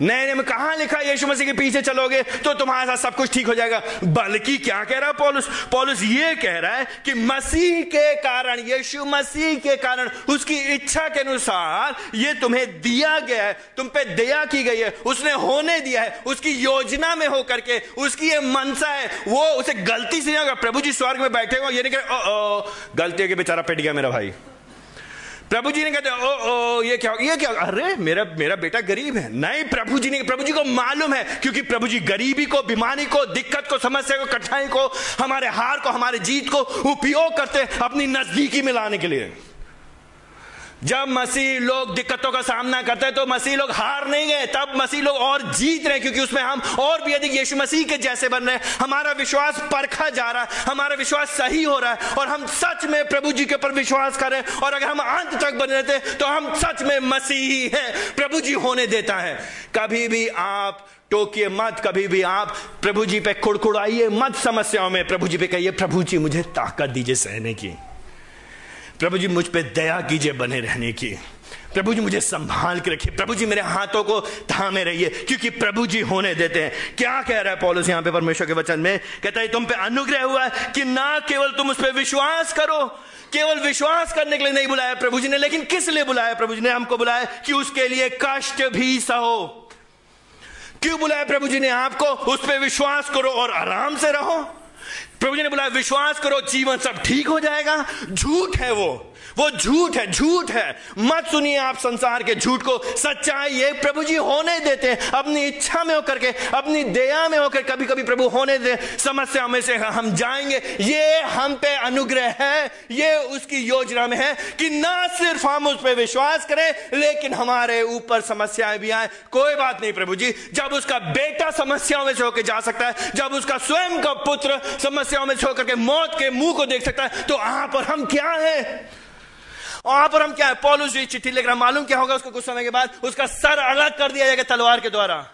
नए नियम कहाँ लिखा यीशु मसीह के पीछे चलोगे तो तुम्हारे साथ सब कुछ ठीक हो जाएगा। बल्कि क्या कह रहा है पॉलुस? पॉलुस ये कह रहा है कि मसीह के कारण, यीशु मसीह के कारण, उसकी इच्छा के अनुसार ये तुम्हें दिया गया है, तुम पे दया की गई है, उसने होने दिया है, उसकी योजना में होकर के, उसकी ये मनसा है, वो उसे गलती से नहीं होगा प्रभु जी स्वर्ग में बैठे हो, ये नहीं कह गलती के बेचारा पिट गया मेरा भाई। प्रभु जी ने कहते ओ ओ, ये क्या ये क्या, अरे मेरा मेरा बेटा गरीब है। नहीं प्रभु जी ने प्रभु जी को मालूम है, क्योंकि प्रभु जी गरीबी को, बीमारी को, दिक्कत को, समस्या को, कठिनाई को, हमारे हार को, हमारे जीत को उपयोग करते अपनी नजदीकी में लाने के लिए। जब मसीह लोग दिक्कतों का सामना करते हैं तो मसीह लोग हार नहीं गए। तब मसीह लोग और जीत रहे क्योंकि उसमें हम और भी अधिक यीशु मसीह के जैसे बन रहे हैं। हमारा विश्वास परखा जा रहा है, हमारा विश्वास सही हो रहा है, और हम सच में प्रभु जी के ऊपर विश्वास करें और अगर हम अंत तक बने रहते तो हम सच में मसीही हैं प्रभु जी होने देता है। कभी भी आप टोकिए मत, कभी भी आप प्रभु जी पे खुड़खुड़ाइए मत समस्याओं में, प्रभु जी पे कहिए, प्रभु जी, मुझे ताकत दीजिए सहने की। प्रभु जी, मुझ पर दया कीजिए बने रहने की। प्रभु जी, मुझे संभाल के रखिए। प्रभु जी, मेरे हाथों को थामे रहिए, क्योंकि प्रभु जी होने देते हैं। क्या कह रहा है पॉलिस यहाँ पे परमेश्वर के वचन में? कहता है, तुम पे अनुग्रह हुआ है कि ना केवल तुम उस पर विश्वास करो, केवल विश्वास करने के लिए नहीं बुलाया प्रभु जी ने, लेकिन किस लिए बुलाया प्रभु जी ने? हमको बुलाया कि उसके लिए कष्ट भी सहो। क्यों बुलाया प्रभु जी ने? आपको उस पर विश्वास करो और आराम से रहो। प्रभु जी ने बोला विश्वास करो जीवन सब ठीक हो जाएगा। झूठ है वो। वो झूठ है झूठ है। मत सुनिए आप संसार के झूठ को। सच्चाई ये प्रभु जी होने देते हैं। अपनी इच्छा में होकर के, अपनी दया में होकर कभी कभी प्रभु होने दे। समस्या में से हम जाएँगे। ये हम पे अनुग्रह है। ये उसकी योजना में है कि ना सिर्फ़ हम उस पर विश्वास करें, लेकिन हमारे ऊपर समस्याएँ भी आए। कोई बात नहीं प्रभु जी। जब उसका बेटा समस्याओं में से होकर जा सकता है, जब उसका स्वयं का पुत्र समस्याओं में से होकर के मौत के मुँह को देख सकता है तो आप और हम क्या है? वहाँ पर हम क्या है? पॉलुस जी चिट्ठी लिख रहा मालूम क्या होगा उसको कुछ समय के बाद? उसका सर अलग कर दिया जाएगा तलवार के द्वारा।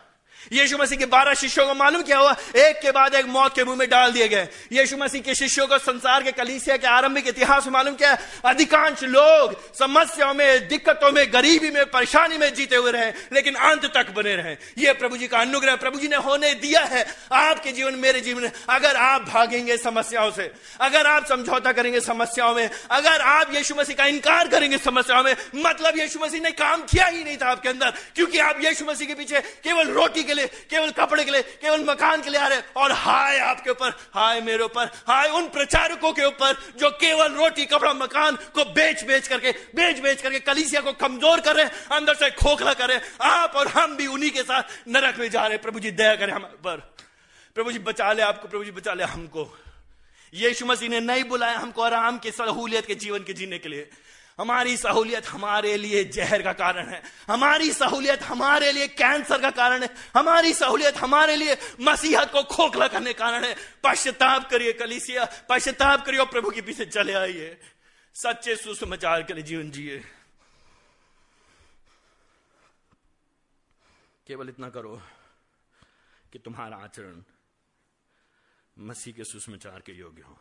यीशु मसीह के बारह शिष्यों को मालूम क्या हुआ? एक के बाद एक मौत के मुँह में डाल दिए गए। यीशु मसीह के शिष्यों को संसार के कलीसिया के आरंभिक इतिहास में मालूम क्या? अधिकांश लोग समस्याओं में, दिक्कतों में, गरीबी में, परेशानी में जीते हुए रहे, लेकिन अंत तक बने रहे। ये प्रभु जी का अनुग्रह प्रभु जी ने होने दिया है। आपके जीवन, मेरे जीवन अगर आप भागेंगे समस्याओं से, अगर आप समझौता करेंगे समस्याओं में, अगर आप यीशु मसीह का इनकार करेंगे समस्याओं में मतलब यीशु मसीह ने काम किया ही नहीं था आपके अंदर, क्योंकि आप यीशु मसीह के पीछे केवल रोटी के लिए, केवल कपड़े के लिए, केवल मकान के लिए आ रहे और हाय आपके ऊपर, हाय मेरे ऊपर, हाय उन प्रचारकों के ऊपर जो केवल रोटी, कपड़ा, मकान को बेच बेच करके, बेच बेच करके कलीसिया को कमज़ोर कर रहे अंदर से खोखला कर रहे आप और हम भी उन्हीं के साथ नरक में जा रहे प्रभु जी, दया करें हम पर। प्रभु जी, बचा ले आपको, प्रभु जी, बचा ले हमको। यीशु मसीह ने नहीं बुलाया हमको आराम की, सहूलियत के जीवन के जीने के लिए। हमारी सहूलियत हमारे लिए जहर का कारण है। हमारी सहूलियत हमारे लिए कैंसर का कारण है। हमारी सहूलियत हमारे लिए मसीहत को खोखला करने कारण है। पश्चाताप करिए कलिसिया, पश्चाताप करिए प्रभु के पीछे चले आइए। सच्चे सुसमाचार के लिए जीवन जिए। केवल इतना करो कि तुम्हारा आचरण मसीह के सुसमाचार के योग्य हो।